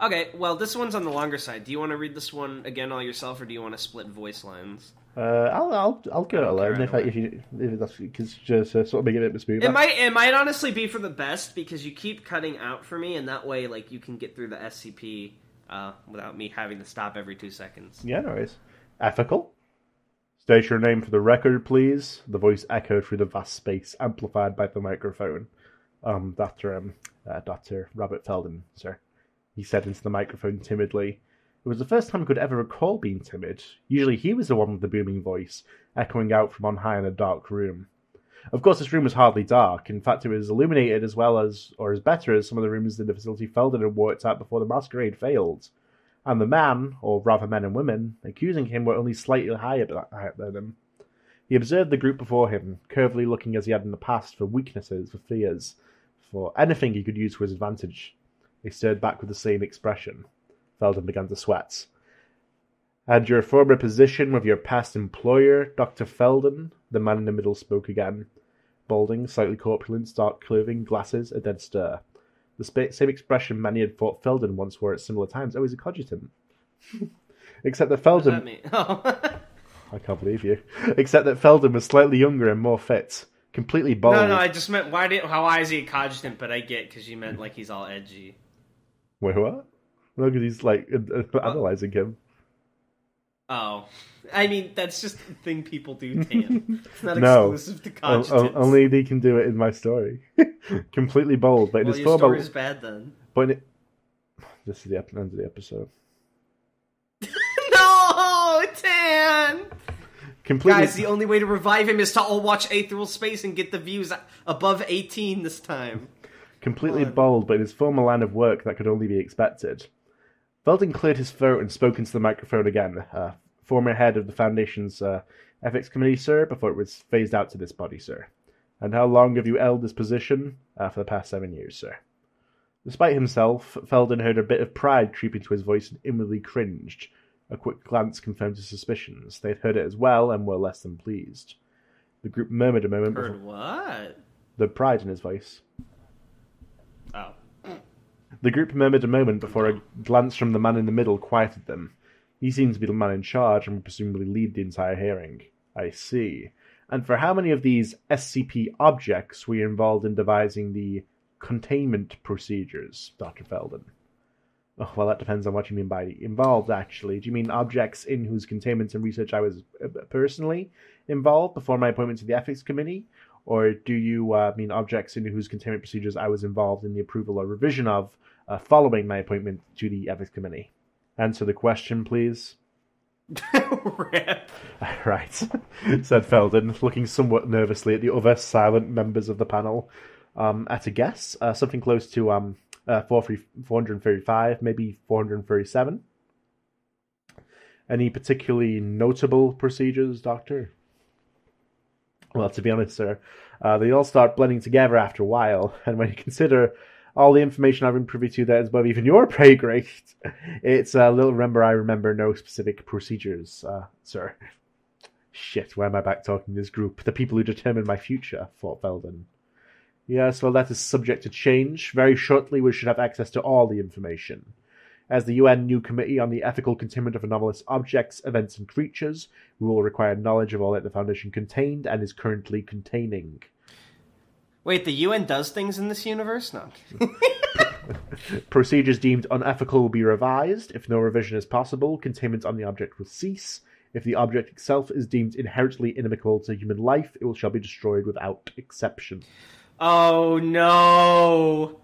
Okay, well, this one's on the longer side. Do you want to read this one again all yourself, or do you want to split voice lines? Uh, I'll. I'll. I'll go it alone if, I, if you. If that's because just uh, sort of make it a bit smoother. It might it might honestly be for the best because you keep cutting out for me, and that way, like you can get through the SCP uh, without me having to stop every two seconds. Yeah, no worries. Ethical. State your name for the record, please. The voice echoed through the vast space, amplified by the microphone. Um, Doctor um, uh, Doctor Robert Felden, sir. He said into the microphone timidly. It was the first time he could ever recall being timid. Usually he was the one with the booming voice, echoing out from on high in a dark room. Of course, this room was hardly dark. In fact, it was illuminated as well as, or as better as some of the rooms in the facility Felden had worked out before the masquerade failed and the man, or rather men and women, accusing him were only slightly higher than him. He observed the group before him, curvily looking as he had in the past for weaknesses, for fears, for anything he could use to his advantage. They stared back with the same expression. Felden began to sweat. And your former position with your past employer, Dr. Felden? The man in the middle spoke again. Balding, slightly corpulent, dark clothing, glasses, a dead stare. The same expression many had thought Felden once wore at similar times. Oh, he's a cogitant. Except that Felden. that? Oh. I can't believe you. Except that Felden was slightly younger and more fit. Completely bald. no, no, I just meant why did how why is he a cogitant? But I get because you meant like he's all edgy. Wait, what? No, because he's like uh, analyzing him. Oh, I mean that's just a thing people do. Dan, it's not No. exclusive to cogitants. o- only they can do it in my story. Completely bold, but well, his your former. story's bad then. But it... This is the end of the episode. no, Dan. Completely. Guys, the only way to revive him is to all watch Aetheral Space and get the views above 18 this time. Completely Fine. bald, but in his former line of work that could only be expected. Felden cleared his throat and spoke into the microphone again. Uh, former head of the Foundation's uh, ethics committee, sir, before it was phased out to this body, sir. And how long have you held this position? Uh, for the past seven years, sir. Despite himself, Felden heard a bit of pride creep into his voice and inwardly cringed. A quick glance confirmed his suspicions. They had heard it as well and were less than pleased. The group murmured a moment before Heard what? the pride in his voice. The group murmured a moment before a glance from the man in the middle quieted them. He seemed to be the man in charge and would presumably lead the entire hearing. I see. And for how many of these SCP objects were you involved in devising the containment procedures, Dr. Felden? Oh, well, that depends on what you mean by involved, actually. Do you mean objects in whose containment and research I was uh, personally involved before my appointment to the Ethics Committee? Or do you uh, mean objects in whose containment procedures I was involved in the approval or revision of uh, following my appointment to the Ethics Committee? Answer the question, please. Rip. right, said Felden, looking somewhat nervously at the other silent members of the panel. Um, at a guess, uh, something close to um, uh, 435, maybe 437. Any particularly notable procedures, Doctor? Well, to be honest, sir, uh, they all start blending together after a while, and when you consider all the information I've been privy to that is above even your pay grade, it's a little remember I remember no specific procedures, uh, sir. Shit, why am I back talking to this group? The people who determine my future, thought Felden. Yes, well, that is subject to change. Very shortly, we should have access to all the information. As the UN new committee on the ethical containment of anomalous objects, events, and creatures, we will require knowledge of all that the Foundation contained and is currently containing. Wait, the UN does things in this universe? No. Procedures deemed unethical will be revised. If no revision is possible, containment on the object will cease. If the object itself is deemed inherently inimical to human life, it will shall be destroyed without exception. Oh no.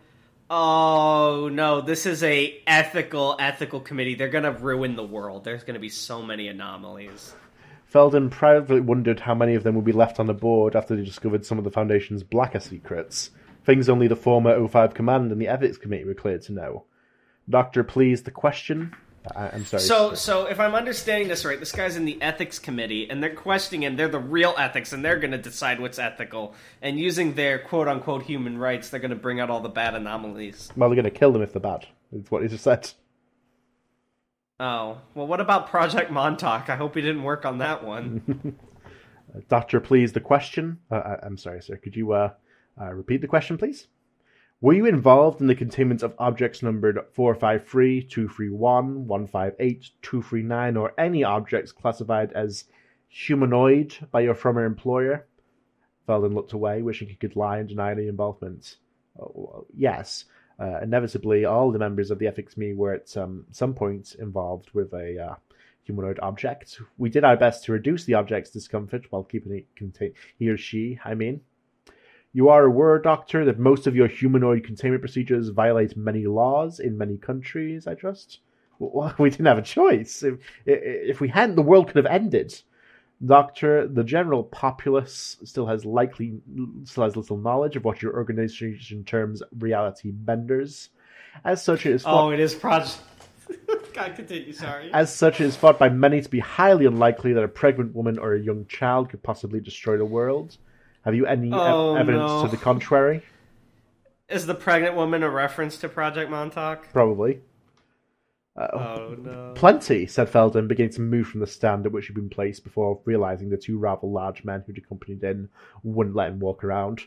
Oh no, this is a ethical ethical committee. They're to ruin the world. There's to be so many anomalies. Felden privately wondered how many of them would be left on the board after they discovered some of the Foundation's blacker secrets. Things only the former O5 Command and the Ethics Committee were cleared to know. Doctor, please, the question? I, I'm sorry. So, so if I'm understanding this right, this guy's in the ethics committee, and they're questioning him. They're the real ethics, and they're going to decide what's ethical. And using their quote unquote human rights, they're going to bring out all the bad anomalies. well, they're going to kill them if they're bad. Is what he just said. Oh, well, what about Project Montauk? I hope he didn't work on that one. Doctor, please, the question. Uh, I- I'm sorry, sir. Could you uh, uh, repeat the question, please? Were you involved in the containment of objects numbered 453, 231, 158, 239, or any objects classified as humanoid by your former employer? Felden looked away, wishing he could lie and deny any involvement. Oh, yes. Uh, inevitably, all the members of the ethics committee were at um, some point involved with a uh, humanoid object. We did our best to reduce the object's discomfort while keeping it contained. He or she, I mean. You are aware, Doctor, that most of your humanoid containment procedures violate many laws in many countries, I trust? Well, we didn't have a choice. If, if we hadn't, the world could have ended. Doctor, the general populace still has likely still has little knowledge of what your organization terms reality benders. As such, it is oh, it is Project. God, continue. Sorry. as such, it is thought by many to be highly unlikely that a pregnant woman or a young child could possibly destroy the world. Have you any ev- Oh, evidence no. to the contrary? Is the pregnant woman a reference to Project Montauk? Probably. Uh, Oh no. Plenty, said Felden, beginning to move from the stand at which he'd been placed before realizing the two rather large men who'd accompanied him wouldn't let him walk around.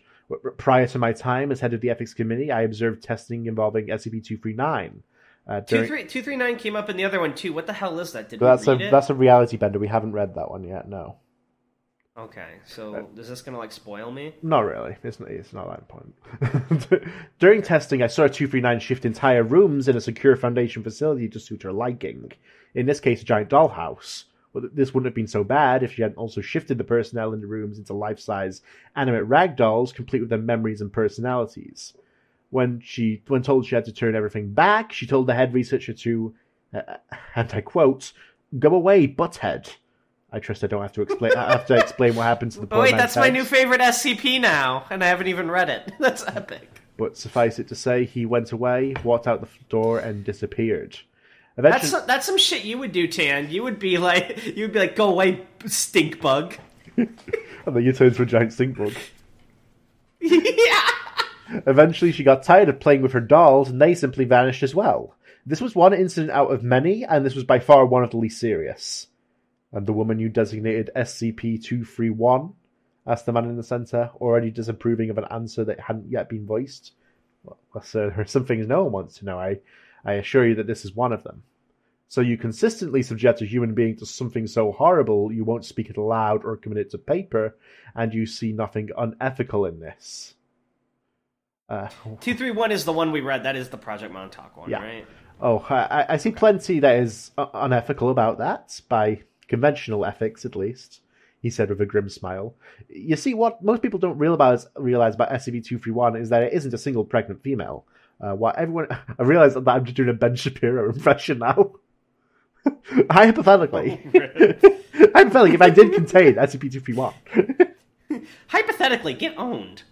Prior to my time as head of the ethics committee, I observed testing involving SCP-239. Uh, during- three two three nine came up in the other one too. What the hell is that? Did that's we a that's a reality bender. We haven't read that one yet. No, Okay, so is this gonna like spoil me? not really. It's not, it's not that important. During testing, I saw a 239 shift entire rooms in a secure foundation facility to suit her liking. In this case, a giant dollhouse. Well, this wouldn't have been so bad if she hadn't also shifted the personnel in the rooms into life-size animate rag dolls, complete with their memories and personalities. When she, when told she had to turn everything back, she told the head researcher to, uh, and I quote, "Go away, butthead." I trust I don't have to explain. I have to explain what happened to the. Oh wait, that's my new favorite SCP now, and I haven't even read it. That's epic. But suffice it to say, he went away, walked out the door, and disappeared. Eventually, That's some, that's some shit you would do, Tan. You would be like, you would be like, go away, stink bug. and then you turn into a giant stink bug. yeah. Eventually, she got tired of playing with her dolls, and they simply vanished as well. This was one incident out of many, and this was by far one of the least serious. And the woman you designated SCP-231? asked the man in the centre, already disapproving of an answer that hadn't yet been voiced. Well, sir, there are some things no one wants to know. I, I assure you that this is one of them. So you consistently subject a human being to something so horrible you won't speak it aloud or commit it to paper, and you see nothing unethical in this. Uh, Two three one is the one we read. That is the Project Montauk one, Yeah. right? Oh, I, I see plenty that is unethical about that, by conventional ethics at least, he said with a grim smile. You see, what most people don't realize, realize about SCP-231 is that it isn't a single pregnant female. Uh, what everyone... I realize that I'm just doing a Ben Shapiro impression now. Hypothetically. Hypothetically, if I did contain SCP-231... Hypothetically, get owned.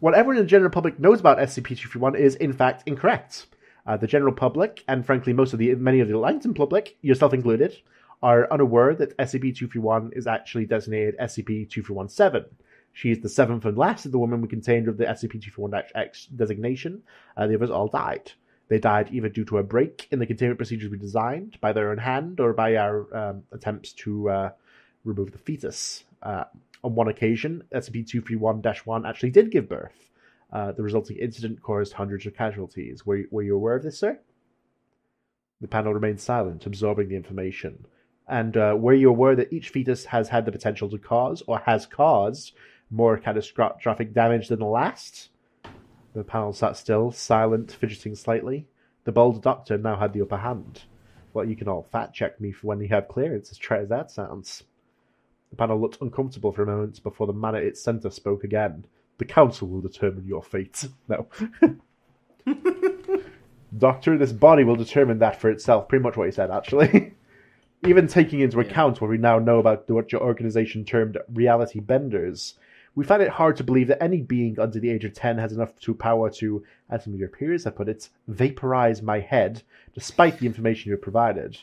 what everyone in the general public knows about SCP-231 is, in fact, incorrect. Uh, the general public, and frankly, most of the many of the Langton public, yourself included, are unaware that SCP-231 is actually designated SCP-2317. She is the seventh and last of the women we contained of the SCP-241-X designation. Uh, the others all died. They died either due to a break in the containment procedures we designed, by their own hand, or by our um, attempts to uh, remove the fetus. Uh, on one occasion, SCP-231-1 actually did give birth. Uh, the resulting incident caused hundreds of casualties. Were, were you aware of this, sir? The panel remained silent, absorbing the information. And uh, were you aware that each fetus has had the potential to cause, or has caused, more catastrophic damage than the last? The panel sat still, silent, fidgeting slightly. The bold doctor now had the upper hand. Well, you can all fact check me for when you have clearance, as trite as that sounds. The panel looked uncomfortable for a moment before the man at its centre spoke again. The council will determine your fate. No. Doctor, this body will determine that for itself. Pretty much what he said, actually. Even taking into account what we now know about what your organization termed reality benders, We find it hard to believe that any being under the age of 10 has enough to power to, as some of your peers have put it, vaporize my head, despite the information you have provided.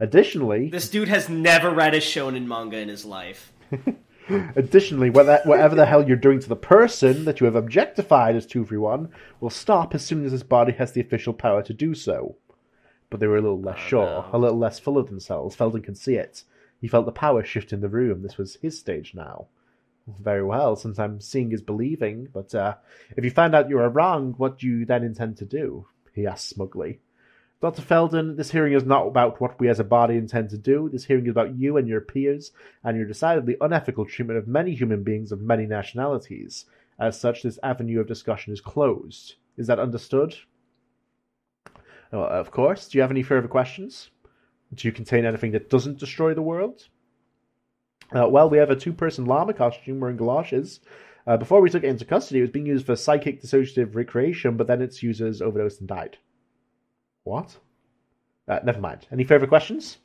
Additionally, This dude has never read a shonen manga in his life. Additionally, whatever the hell you're doing to the person that you have objectified as 231 will stop as soon as his body has the official power to do so. But they were a little less sure, a little less full of themselves. Felden could see it. He felt the power shift in the room. This was his stage now. Very well, sometimes seeing is believing, but uh, if you find out you are wrong, what do you then intend to do? He asked smugly. Dr. Felden, this hearing is not about what we as a body intend to do. This hearing is about you and your peers and your decidedly unethical treatment of many human beings of many nationalities. As such, this avenue of discussion is closed. Is that understood? Well, of course. Do you have any further questions? Do you contain anything that doesn't destroy the world? Uh, well, we have a two person llama costume wearing galoshes. Uh, before we took it into custody, it was being used for psychic dissociative recreation, but then its users overdosed and died. What? Uh, never mind. Any further questions?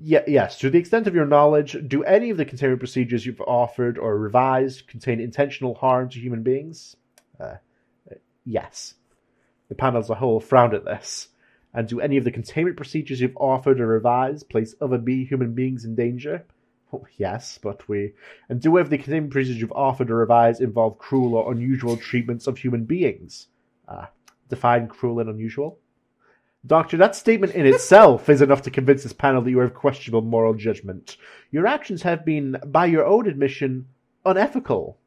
Yeah, yes. To the extent of your knowledge, do any of the containment procedures you've offered or revised contain intentional harm to human beings? Uh, uh, yes. The panel as a whole frowned at this. And do any of the containment procedures you've offered or revised place other be human beings in danger? Oh, yes, but we. And do any of the containment procedures you've offered or revised involve cruel or unusual treatments of human beings? Uh, define cruel and unusual. Doctor, that statement in itself is enough to convince this panel that you of questionable moral judgment. Your actions have been, by your own admission, unethical.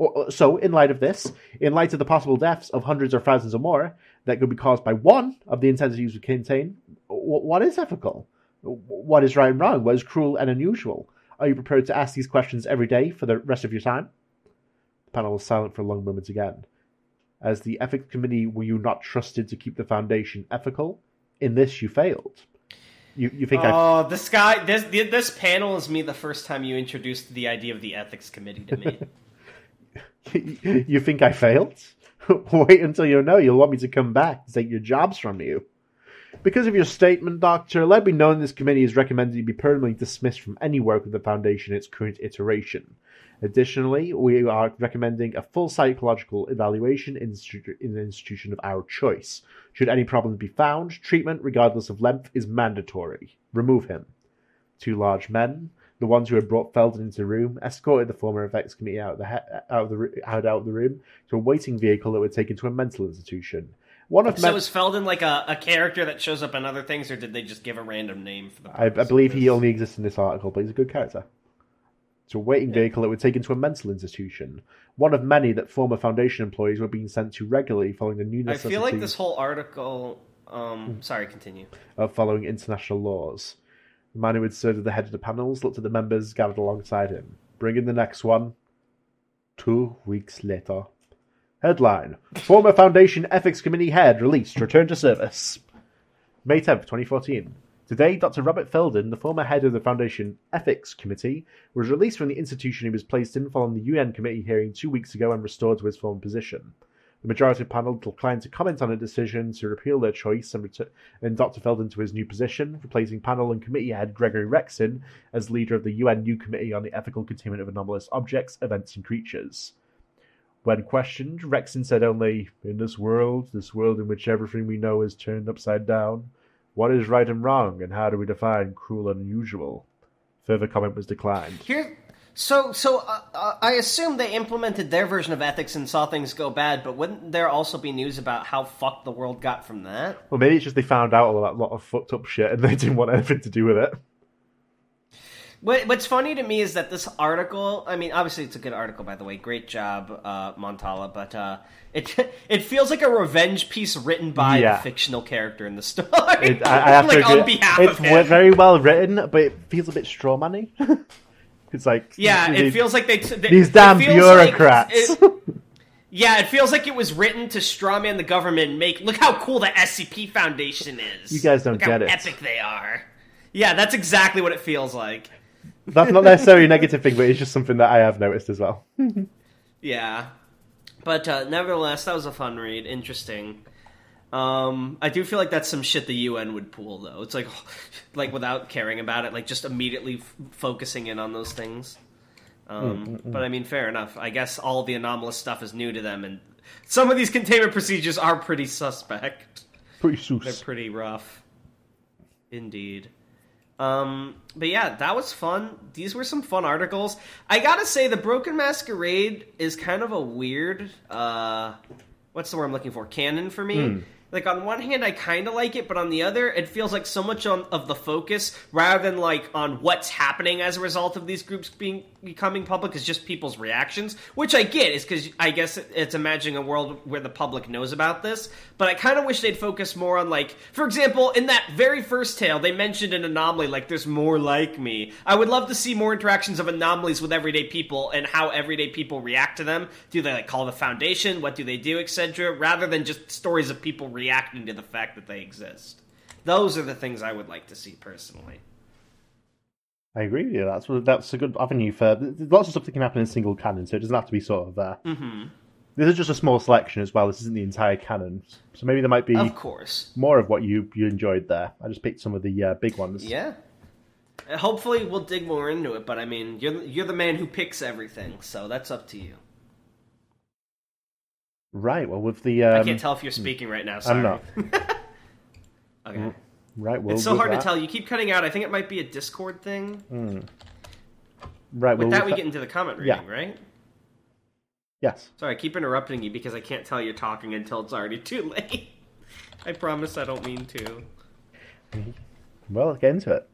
Or- uh, So, in light of this, in light of the possible deaths of hundreds or thousands or more that could be caused by one of the intensities we contain, what is ethical? What is right and wrong? What is cruel and unusual? Are you prepared to ask these questions every day for the rest of your time? The panel was silent for a long moment again. As the ethics committee, were you not trusted to keep the foundation ethical? In this, you failed. You, you think I Oh, this guy, this this panel is me the first time you introduced the idea of the ethics committee to me. you think I failed? Wait until you know. You'll want me to come back take your jobs from you. Because of your statement, Doctor, let me know this committee is recommended you be permanently dismissed from any work of the Foundation in its current iteration. Additionally, we are recommending a full psychological evaluation in, in an institution of our choice. Should any problems be found, treatment, regardless of length, is mandatory. Remove him. Two large men, the ones who had brought Felden into the room, escorted the former ethics committee out of the, he- out of the, out of the room to a waiting vehicle that would take him to a mental institution. One of so men- is Felden like a, a character that shows up in other things, or did they just give a random name for the? I, I believe he only exists in this article, but he's a good character. It's a waiting vehicle that would take him to a mental institution. One of many that former Foundation employees were being sent to regularly following the new I feel like this whole article. Um, sorry, continue. of following international laws. The man who had served at the head of the panels looked at the members gathered alongside him. Bring in the next one. Two weeks later. Headline Former Foundation Ethics Committee head released, return to service. May 10th, 2014. Today, Dr. Robert Felden, the former head of the Foundation Ethics Committee, was released from the institution he was placed in following the UN committee hearing two weeks ago and restored to his former position. The majority panel declined to comment on a decision to repeal their choice and and Dr. Felden to his new position, replacing panel and committee head Gregory Rexin as leader of the UN New Committee on the Ethical Containment of Anomalous Objects, Events and Creatures. When questioned, Rexin said only, In this world, this world in which everything we know is turned upside down, what is right and wrong, and how do we define cruel and unusual? Further comment was declined. Here, so so uh, uh, I assume they implemented their version of ethics and saw things go bad, but wouldn't there also be news about how fucked the world got from that? Well, maybe it's just they found out a lot, lot of fucked up shit and they didn't want anything to do with it. What, what's funny to me is that this article. I mean, obviously it's a good article, by the way. Great job, uh, Montala. But uh, it it feels like a revenge piece written by Yeah. the fictional character in the story. It, I, I have like to on agree. behalf it's of him. very well written, but it feels a bit strawmanny. It's like Yeah, it these- feels like they. T- they these damn bureaucrats. Like it- yeah, it feels like it was written to strawman the government. and Make look how cool the SCP Foundation is. You guys don't look how get it. Epic they are. Yeah, that's exactly what it feels like. That's not necessarily a negative thing, but it's just something that I have noticed as well. Yeah, but uh, nevertheless, that was a fun read. Interesting. Um, I do feel like that's some shit the UN would pull, though. It's like, like without caring about it, like just immediately f- focusing in on those things. Um, But I mean, fair enough. I guess all the anomalous stuff is new to them, and some of these containment procedures are pretty suspect. Pretty They're pretty rough. Indeed. Um, but yeah, that was fun. These were some fun articles. I gotta say, the Broken Masquerade is kind of a weird, uh, what's the word I'm looking for? Canon for me. Like on one hand, I kind of like it, but on the other, it feels like so much on, of the focus, rather than like on what's happening as a result of these groups being becoming public, is just people's reactions. Which I get, is because I guess it's imagining a world where the public knows about this. But I kind of wish they'd focus more on like, for example, in that very first tale, they mentioned an anomaly like "there's more like me." I would love to see more interactions of anomalies with everyday people and how everyday people react to them. Do they like call the foundation? What do they do, etc. Rather than just stories of people reacting to the fact that they exist. Those are the things I would like to see personally. I agree with you. That's that's a good avenue for lots of stuff that can happen in single canon, so it doesn't have to be sort of. Uh, Mm-hmm. This is just a small selection as well. This isn't the entire canon, so maybe there might be Of course. more of what you you enjoyed there. I just picked some of the uh, big ones. Yeah. Uh, Hopefully, we'll dig more into it. But I mean, you're you're the man who picks everything, so that's up to you. Right. Well, with the um, I can't tell if you're speaking right now. Sorry. I'm not. Okay. Right. Well, it's so hard that, to tell. You keep cutting out. I think it might be a Discord thing. Right. With well, that, with we get into the comment Yeah. reading, right? yes. Sorry, I keep interrupting you because I can't tell you're talking until it's already too late. I promise I don't mean to. Well, get into it.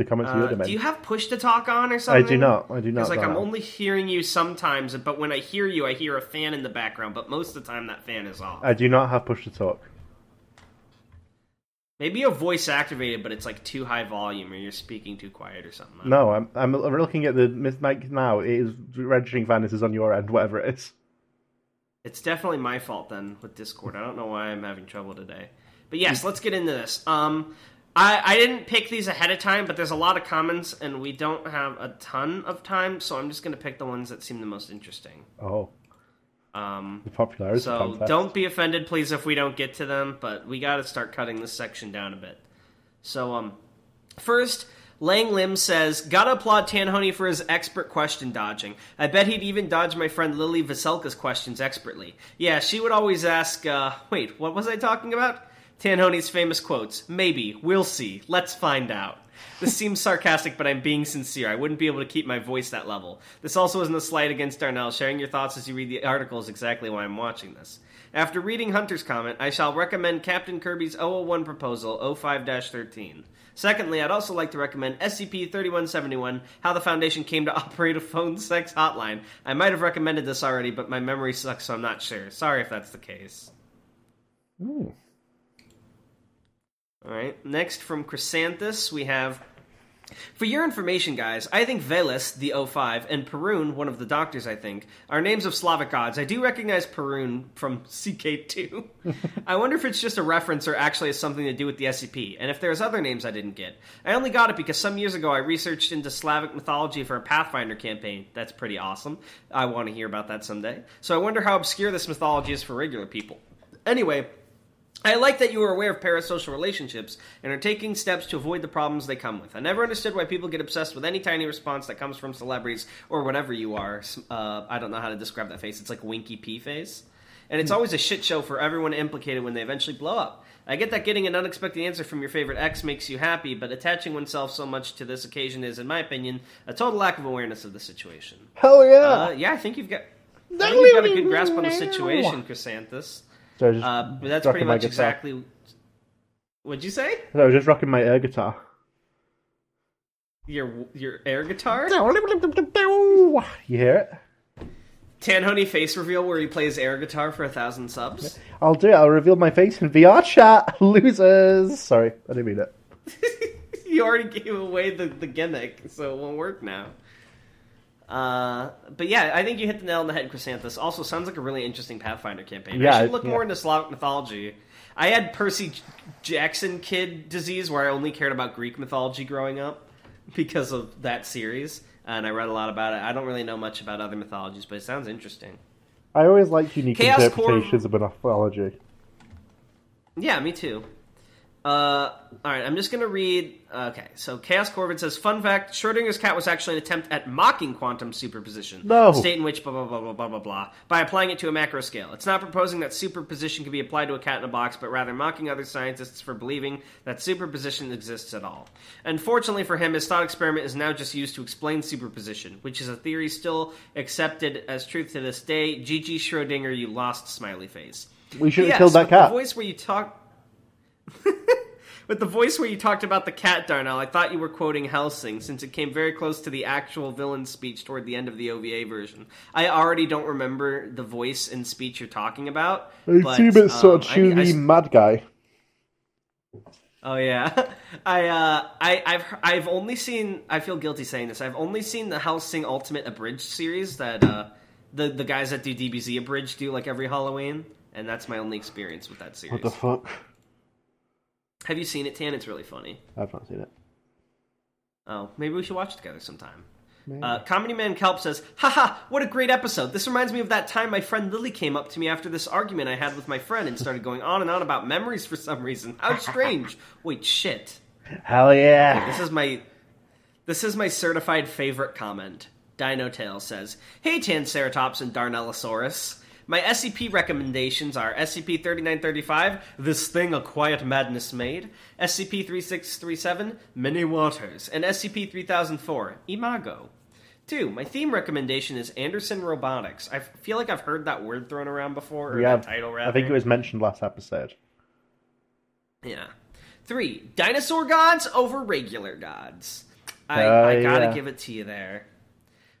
The comments of Uh, do you have push to talk on or something? I do not. I do not. Because like I'm only hearing you sometimes, but when I hear you, I hear a fan in the background. But most of the time, that fan is off. I do not have push to talk. Maybe your voice activated, but it's like too high volume, or you're speaking too quiet, or something. No, I'm I'm looking at the mic now. It is registering. This is on your end, whatever it is. It's definitely my fault then with Discord. I don't know why I'm having trouble today. But yes, let's get into this. Um, I, I didn't pick these ahead of time, but there's a lot of comments, and we don't have a ton of time, so I'm just going to pick the ones that seem the most interesting. Oh, Um, the popularity so contest. don't be offended, please, if we don't get to them, but we got to start cutting this section down a bit. So, um, first, Lang Lim says, Gotta applaud Tanhoney for his expert question dodging. I bet he'd even dodge my friend Lily Vaselka's questions expertly. Yeah, she would always ask, uh, wait, what was I talking about? Tanhoney's famous quotes, maybe, we'll see, let's find out. This seems sarcastic, but I'm being sincere. I wouldn't be able to keep my voice that level. This also isn't a slight against Darnell. Sharing your thoughts as you read the article is exactly why I'm watching this. After reading Hunter's comment, I shall recommend Captain Kirby's 001 proposal, 05 13. Secondly, I'd also like to recommend SCP 3171 How the Foundation Came to Operate a Phone Sex Hotline. I might have recommended this already, but my memory sucks, so I'm not sure. Sorry if that's the case. Ooh. All right. Next from Chrysanthus, we have. For your information, guys, I think Veles, the 05, and Perun, one of the doctors, I think, are names of Slavic gods. I do recognize Perun from CK2. I wonder if it's just a reference or actually has something to do with the SCP, and if there's other names I didn't get. I only got it because some years ago I researched into Slavic mythology for a Pathfinder campaign. That's pretty awesome. I want to hear about that someday. So I wonder how obscure this mythology is for regular people. Anyway, I like that you are aware of parasocial relationships and are taking steps to avoid the problems they come with. I never understood why people get obsessed with any tiny response that comes from celebrities or whatever you are. Uh, I don't know how to describe that face. It's like Winky P face. And it's always a shit show for everyone implicated when they eventually blow up. I get that getting an unexpected answer from your favorite ex makes you happy, but attaching oneself so much to this occasion is, in my opinion, a total lack of awareness of the situation. Hell yeah! Uh, yeah, I think you've got. I think you've got a good grasp on the situation, Chrysanthus. So just Uh, but that's pretty much exactly. What'd you say? I was just rocking my air guitar. Your your air guitar? You hear it? Tanhoney face reveal where he plays air guitar for a thousand subs. I'll do it. I'll reveal my face in VR chat. Losers. Sorry, I didn't mean it. you already gave away the, the gimmick, so it won't work now. Uh, but yeah, I think you hit the nail on the head, Chrysanthus. Also, sounds like a really interesting Pathfinder campaign. Yeah, I should look yeah. more into Slavic mythology. I had Percy Jackson kid disease, where I only cared about Greek mythology growing up because of that series, and I read a lot about it. I don't really know much about other mythologies, but it sounds interesting. I always like unique Chaos interpretations of mythology. Yeah, me too. Uh, all right, I'm just gonna read. Okay, so Chaos Corvid says, "Fun fact: Schrodinger's cat was actually an attempt at mocking quantum superposition. No. state in which blah blah blah blah blah blah blah by applying it to a macro scale. It's not proposing that superposition can be applied to a cat in a box, but rather mocking other scientists for believing that superposition exists at all. Unfortunately for him, his thought experiment is now just used to explain superposition, which is a theory still accepted as truth to this day. GG Schrodinger, you lost smiley face." We should have Yes, killed that cat. The voice where you talk. With the voice where you talked about the cat, Darnell, I thought you were quoting Hellsing, since it came very close to the actual villain's speech toward the end of the OVA version. I already don't remember the voice and speech you're talking about. I but, assume it's sort of um, I mean, I chewy mad guy. Oh yeah, I uh, I I've I've only seen. I feel guilty saying this. I've only seen the Hellsing Ultimate Abridged series that uh, the the guys that do DBZ Abridged do like every Halloween, and that's my only experience with that series. What the fuck? Have you seen it, Tan? It's really funny. I've not seen it. Oh, maybe we should watch it together sometime. Uh, Comedy Man Kelp says, Haha, what a great episode. This reminds me of that time my friend Lily came up to me after this argument I had with my friend and started going on and on about memories for some reason. How strange. Wait, shit. Hell yeah! This is my this is my certified favorite comment. Dino Tail says, Hey Tanceratops and Darnellosaurus. My SCP recommendations are SCP-3935, This Thing a Quiet Madness Made, SCP-3637, Many Waters, and SCP-3004, Imago. Two, my theme recommendation is Anderson Robotics. I feel like I've heard that word thrown around before, or yeah, that title rather. I think it was mentioned last episode. Yeah. Three, dinosaur gods over regular gods. I, Uh, I gotta yeah. give it to you there.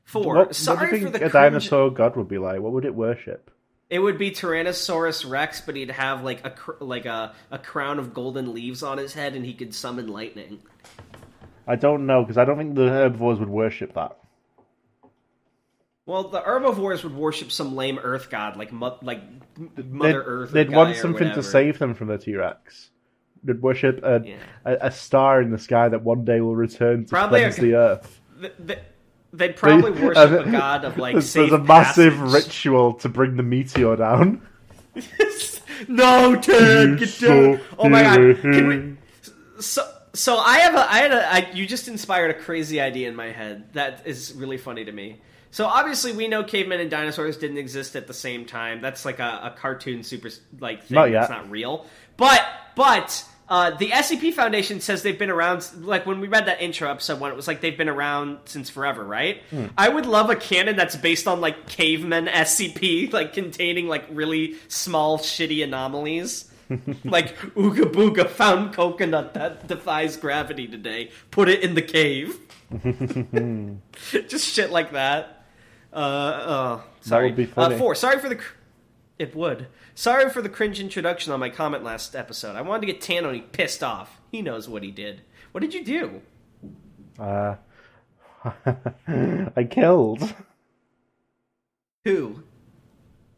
Four, What, what do you for think the a cringe- dinosaur god would be like? What would it worship? It would be Tyrannosaurus Rex, but he'd have like a cr- like a, a crown of golden leaves on his head, and he could summon lightning. I don't know because I don't think the herbivores would worship that. Well, the herbivores would worship some lame Earth god, like mo- like Mother they'd, Earth. They'd want something to save them from the T Rex. They'd worship a, Yeah. a a star in the sky that one day will return to Probably cleanse a- the earth. Th- th- They'd probably They- worship uh, a god of like there's, there's a massive passage. ritual to bring the meteor down. no, Ted, get down. Oh my god, can we? So, so I have a, I had a, I, you just inspired a crazy idea in my head that is really funny to me. So obviously we know cavemen and dinosaurs didn't exist at the same time. That's like a, a cartoon super like thing Not that's yet. not real. But but uh, the SCP Foundation says they've been around. Like when we read that intro episode one, it was like they've been around since forever, right? Hmm. I would love a canon that's based on like cavemen SCP, like containing like really small shitty anomalies. like Ooga Booga found coconut that defies gravity today. Put it in the cave. Just shit like that. Uh, uh sorry. funny. Uh, four. Sorry for the. Cr- it would. Sorry for the cringe introduction on my comment last episode. I wanted to get Tanhoney pissed off. He knows what he did. What did you do? Uh, I killed Who?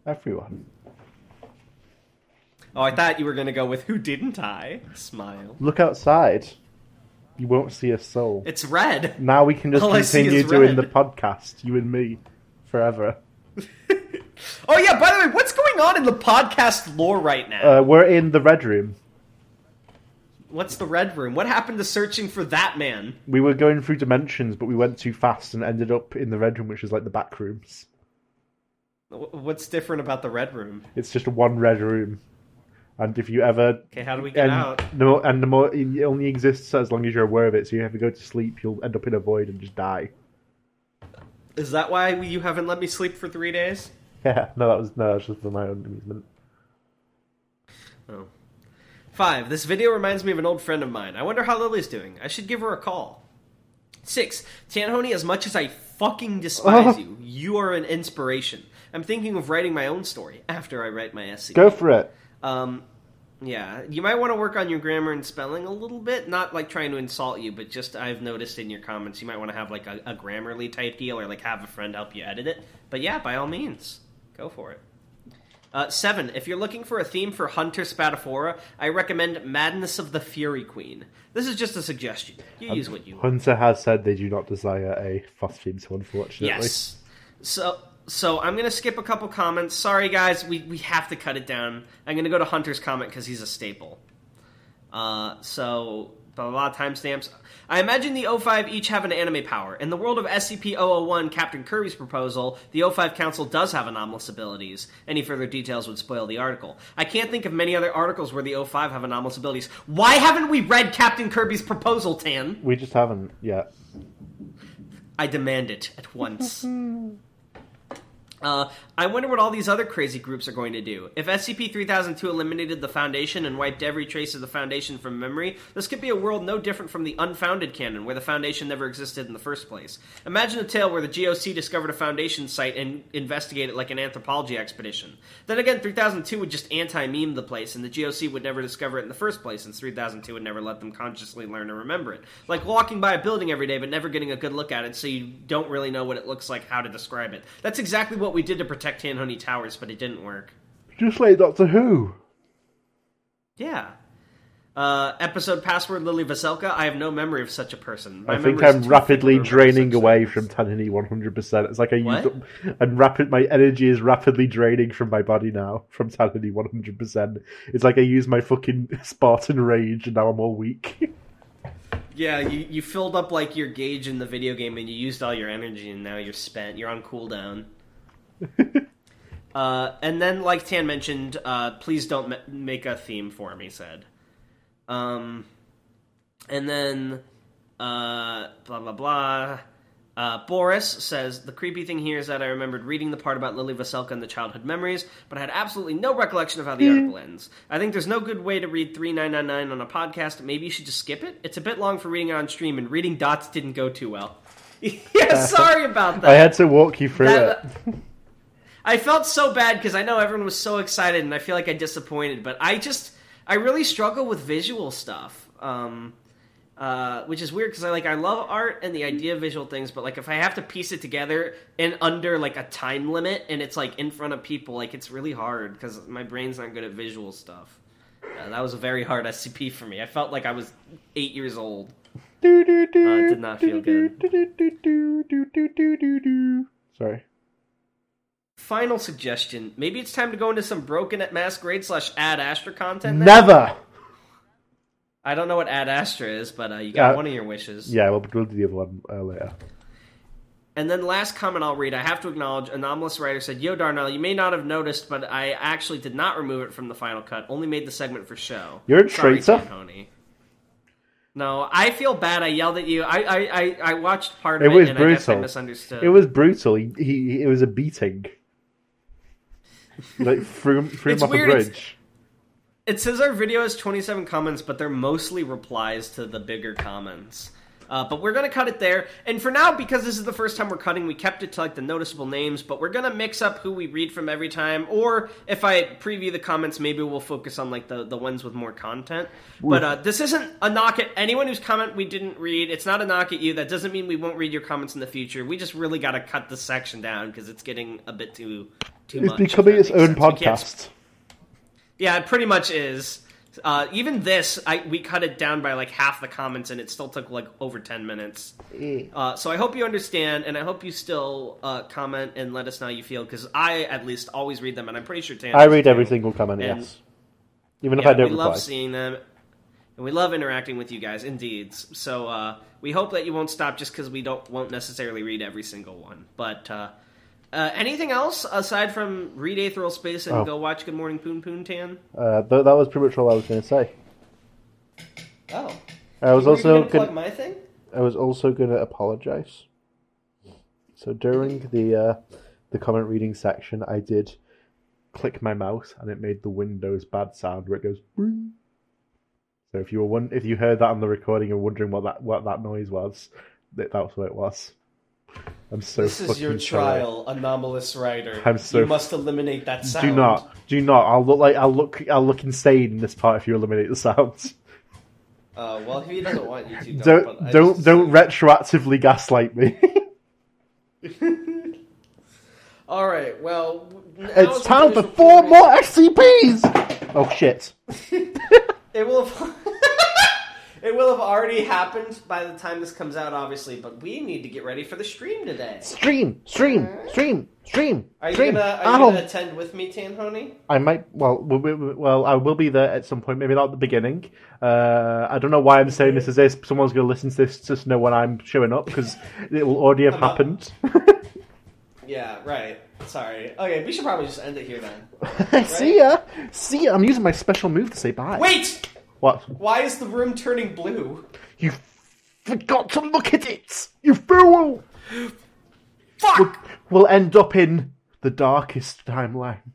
everyone. Oh, I thought you were gonna go with who didn't I? Smile. Look outside. You won't see a soul. It's red. Now we can just All continue doing red. the podcast, you and me, forever. Oh yeah. By the way, what's going on in the podcast lore right now? Uh, we're in the red room. What's the red room? What happened to searching for that man? We were going through dimensions, but we went too fast and ended up in the red room, which is like the back rooms. What's different about the red room? It's just one red room, and if you ever Okay, how do we get and out? more, and the more it only exists as long as you're aware of it. So you have to go to sleep, you'll end up in a void and just die. Is that why you haven't let me sleep for three days? Yeah, no, that was no, that was just for my own amusement. Oh. Five. This video reminds me of an old friend of mine. I wonder how Lily's doing. I should give her a call. Six. Tanhoney, as much as I fucking despise Oh. you, you are an inspiration. I'm thinking of writing my own story after I write my essay. Go for it. Um, yeah, you might want to work on your grammar and spelling a little bit. Not like trying to insult you, but just I've noticed in your comments you might want to have like a, a Grammarly type deal, or like have a friend help you edit it. But yeah, by all means, go for it. Uh, seven. If you're looking for a theme for Hunter Spataphora, I recommend Madness of the Fury Queen. This is just a suggestion. You use what you Hunter has said they do not desire a phosphine, so unfortunately. Yes. So so I'm gonna skip a couple comments. Sorry guys, we, we have to cut it down. I'm gonna go to Hunter's comment because he's a staple. Uh, so, blah, blah, blah, timestamps. I imagine the O5 each have an anime power. In the world of SCP-001, Captain Kirby's proposal, the O5 Council does have anomalous abilities. Any further details would spoil the article. I can't think of many other articles where the O5 have anomalous abilities. Why haven't we read Captain Kirby's proposal, Tan? We just haven't yet. I demand it at once. Uh, I wonder what all these other crazy groups are going to do. If SCP 3002 eliminated the Foundation and wiped every trace of the Foundation from memory, this could be a world no different from the unfounded canon, where the Foundation never existed in the first place. Imagine a tale where the GOC discovered a Foundation site and investigated it like an anthropology expedition. Then again, 3002 would just anti meme the place, and the GOC would never discover it in the first place, since 3002 would never let them consciously learn to remember it. Like walking by a building every day but never getting a good look at it, so you don't really know what it looks like, how to describe it. That's exactly what we did to protect Tanhoney Towers, but it didn't work. Just like Doctor Who. Yeah. Uh, episode password Lily Vaselka. I have no memory of such a person. My I think I'm rapidly draining away from Tanhoney 100%. It's like I used What? up, and rapid. My energy is rapidly draining from my body now from Tanhoney 100%. It's like I use my fucking Spartan rage and now I'm all weak. Yeah, you, you filled up like your gauge in the video game and you used all your energy and now you're spent. You're on cooldown. uh, and then, like Tan mentioned, uh, please don't ma- make a theme for me. Said. Um, and then, uh, blah blah blah. Uh, Boris says the creepy thing here is that I remembered reading the part about Lily Vaselka and the childhood memories, but I had absolutely no recollection of how the article ends. I think there's no good way to read 3999 on a podcast. Maybe you should just skip it. It's a bit long for reading it on stream, and reading dots didn't go too well. yeah, sorry about that. I had to walk you through That- it. I felt so bad because I know everyone was so excited, and I feel like I disappointed. But I just, I really struggle with visual stuff, um, uh, which is weird because I like I love art and the idea of visual things, but like if I have to piece it together and under like a time limit, and it's like in front of people, like it's really hard because my brain's not good at visual stuff. Yeah, that was a very hard SCP for me. I felt like I was eight years old. Do, do, do, uh, did not feel good. Sorry. Final suggestion: maybe it's time to go into some broken at masquerade slash ad Astra content. now? Never! I don't know what Ad Astra is, but uh, you got Uh, one of your wishes. Yeah, we'll, we'll do the other one uh, later. And then last comment I'll read. I have to acknowledge, Anomalous Writer said, "Yo, Darnell, you may not have noticed, but I actually did not remove it from the final cut. Only made the segment for show. You're a traitor. Tanhoney. No, I feel bad. I yelled at you. I I, I, I watched part of it, it was and I I brutal. misunderstood. It was brutal. He, he, it was a beating. Like, threw threw him It's off weird, a it's- bridge. It says our video has 27 comments, but they're mostly replies to the bigger comments. Uh, but we're gonna cut it there. And for now, because this is the first time we're cutting, we kept it to like the noticeable names. But we're gonna mix up who we read from every time. Or if I preview the comments, maybe we'll focus on like the the ones with more content. But uh, this isn't a knock at anyone whose comment we didn't read. It's not a knock at you. That doesn't mean we won't read your comments in the future. We just really got to cut this section down because it's getting a bit too too It's much. becoming its own sense. Podcast. yeah, it pretty much is. Uh, even this, I, we cut it down by like half the comments, and it still took like over ten minutes. Uh, so I hope you understand, and I hope you still uh, comment and let us know how you feel, because I at least always read them, and I'm pretty sure Tan. I read too. every single comment, And- yes. Even if Yeah, I don't we reply. love seeing them, and we love interacting with you guys. Indeed. So uh, we hope that you won't stop just because we don't won't necessarily read every single one. But uh, anything else aside from read Aethereal Space and Oh. go watch Good Morning Poon Poon Tan? Uh, th- that was pretty much all I was going to say. Oh, I was Were also gonna my thing. I was also going to apologize. So during the uh, the comment reading section, I did click my mouse, and it made the Windows bad sound where it goes. So if you were one, if you heard that on the recording and wondering what that what that noise was, that that's what it was. I'm so This is your sorry. trial, anomalous writer. I'm so you must eliminate that sound. Do not, do not. I'll look like I'll look. I'll look insane in this part if you eliminate the sounds. Uh, well, he doesn't want you to, don't. Don't don't don't retroactively gaslight me. All right. Well, it's time for four more SCPs. Oh shit! It will. It will have already happened by the time this comes out, obviously, but we need to get ready for the stream today. Stream, stream, stream, stream, Are you stream. gonna are you Ow. gonna attend with me, Tanhoney? I might. Well, we- we- we- well, I will be there at some point. Maybe not at the beginning. Uh, I don't know why I'm saying this as if someone's going to listen to this just to know when I'm showing up because it will already have I'm not- happened. Yeah, right. Sorry. Okay, we should probably just end it here then. See ya. See ya. I'm using my special move to say bye. Wait! What? Why is the room turning blue? You forgot to look at it. You fool. Fuck! We'll end up in the darkest timeline.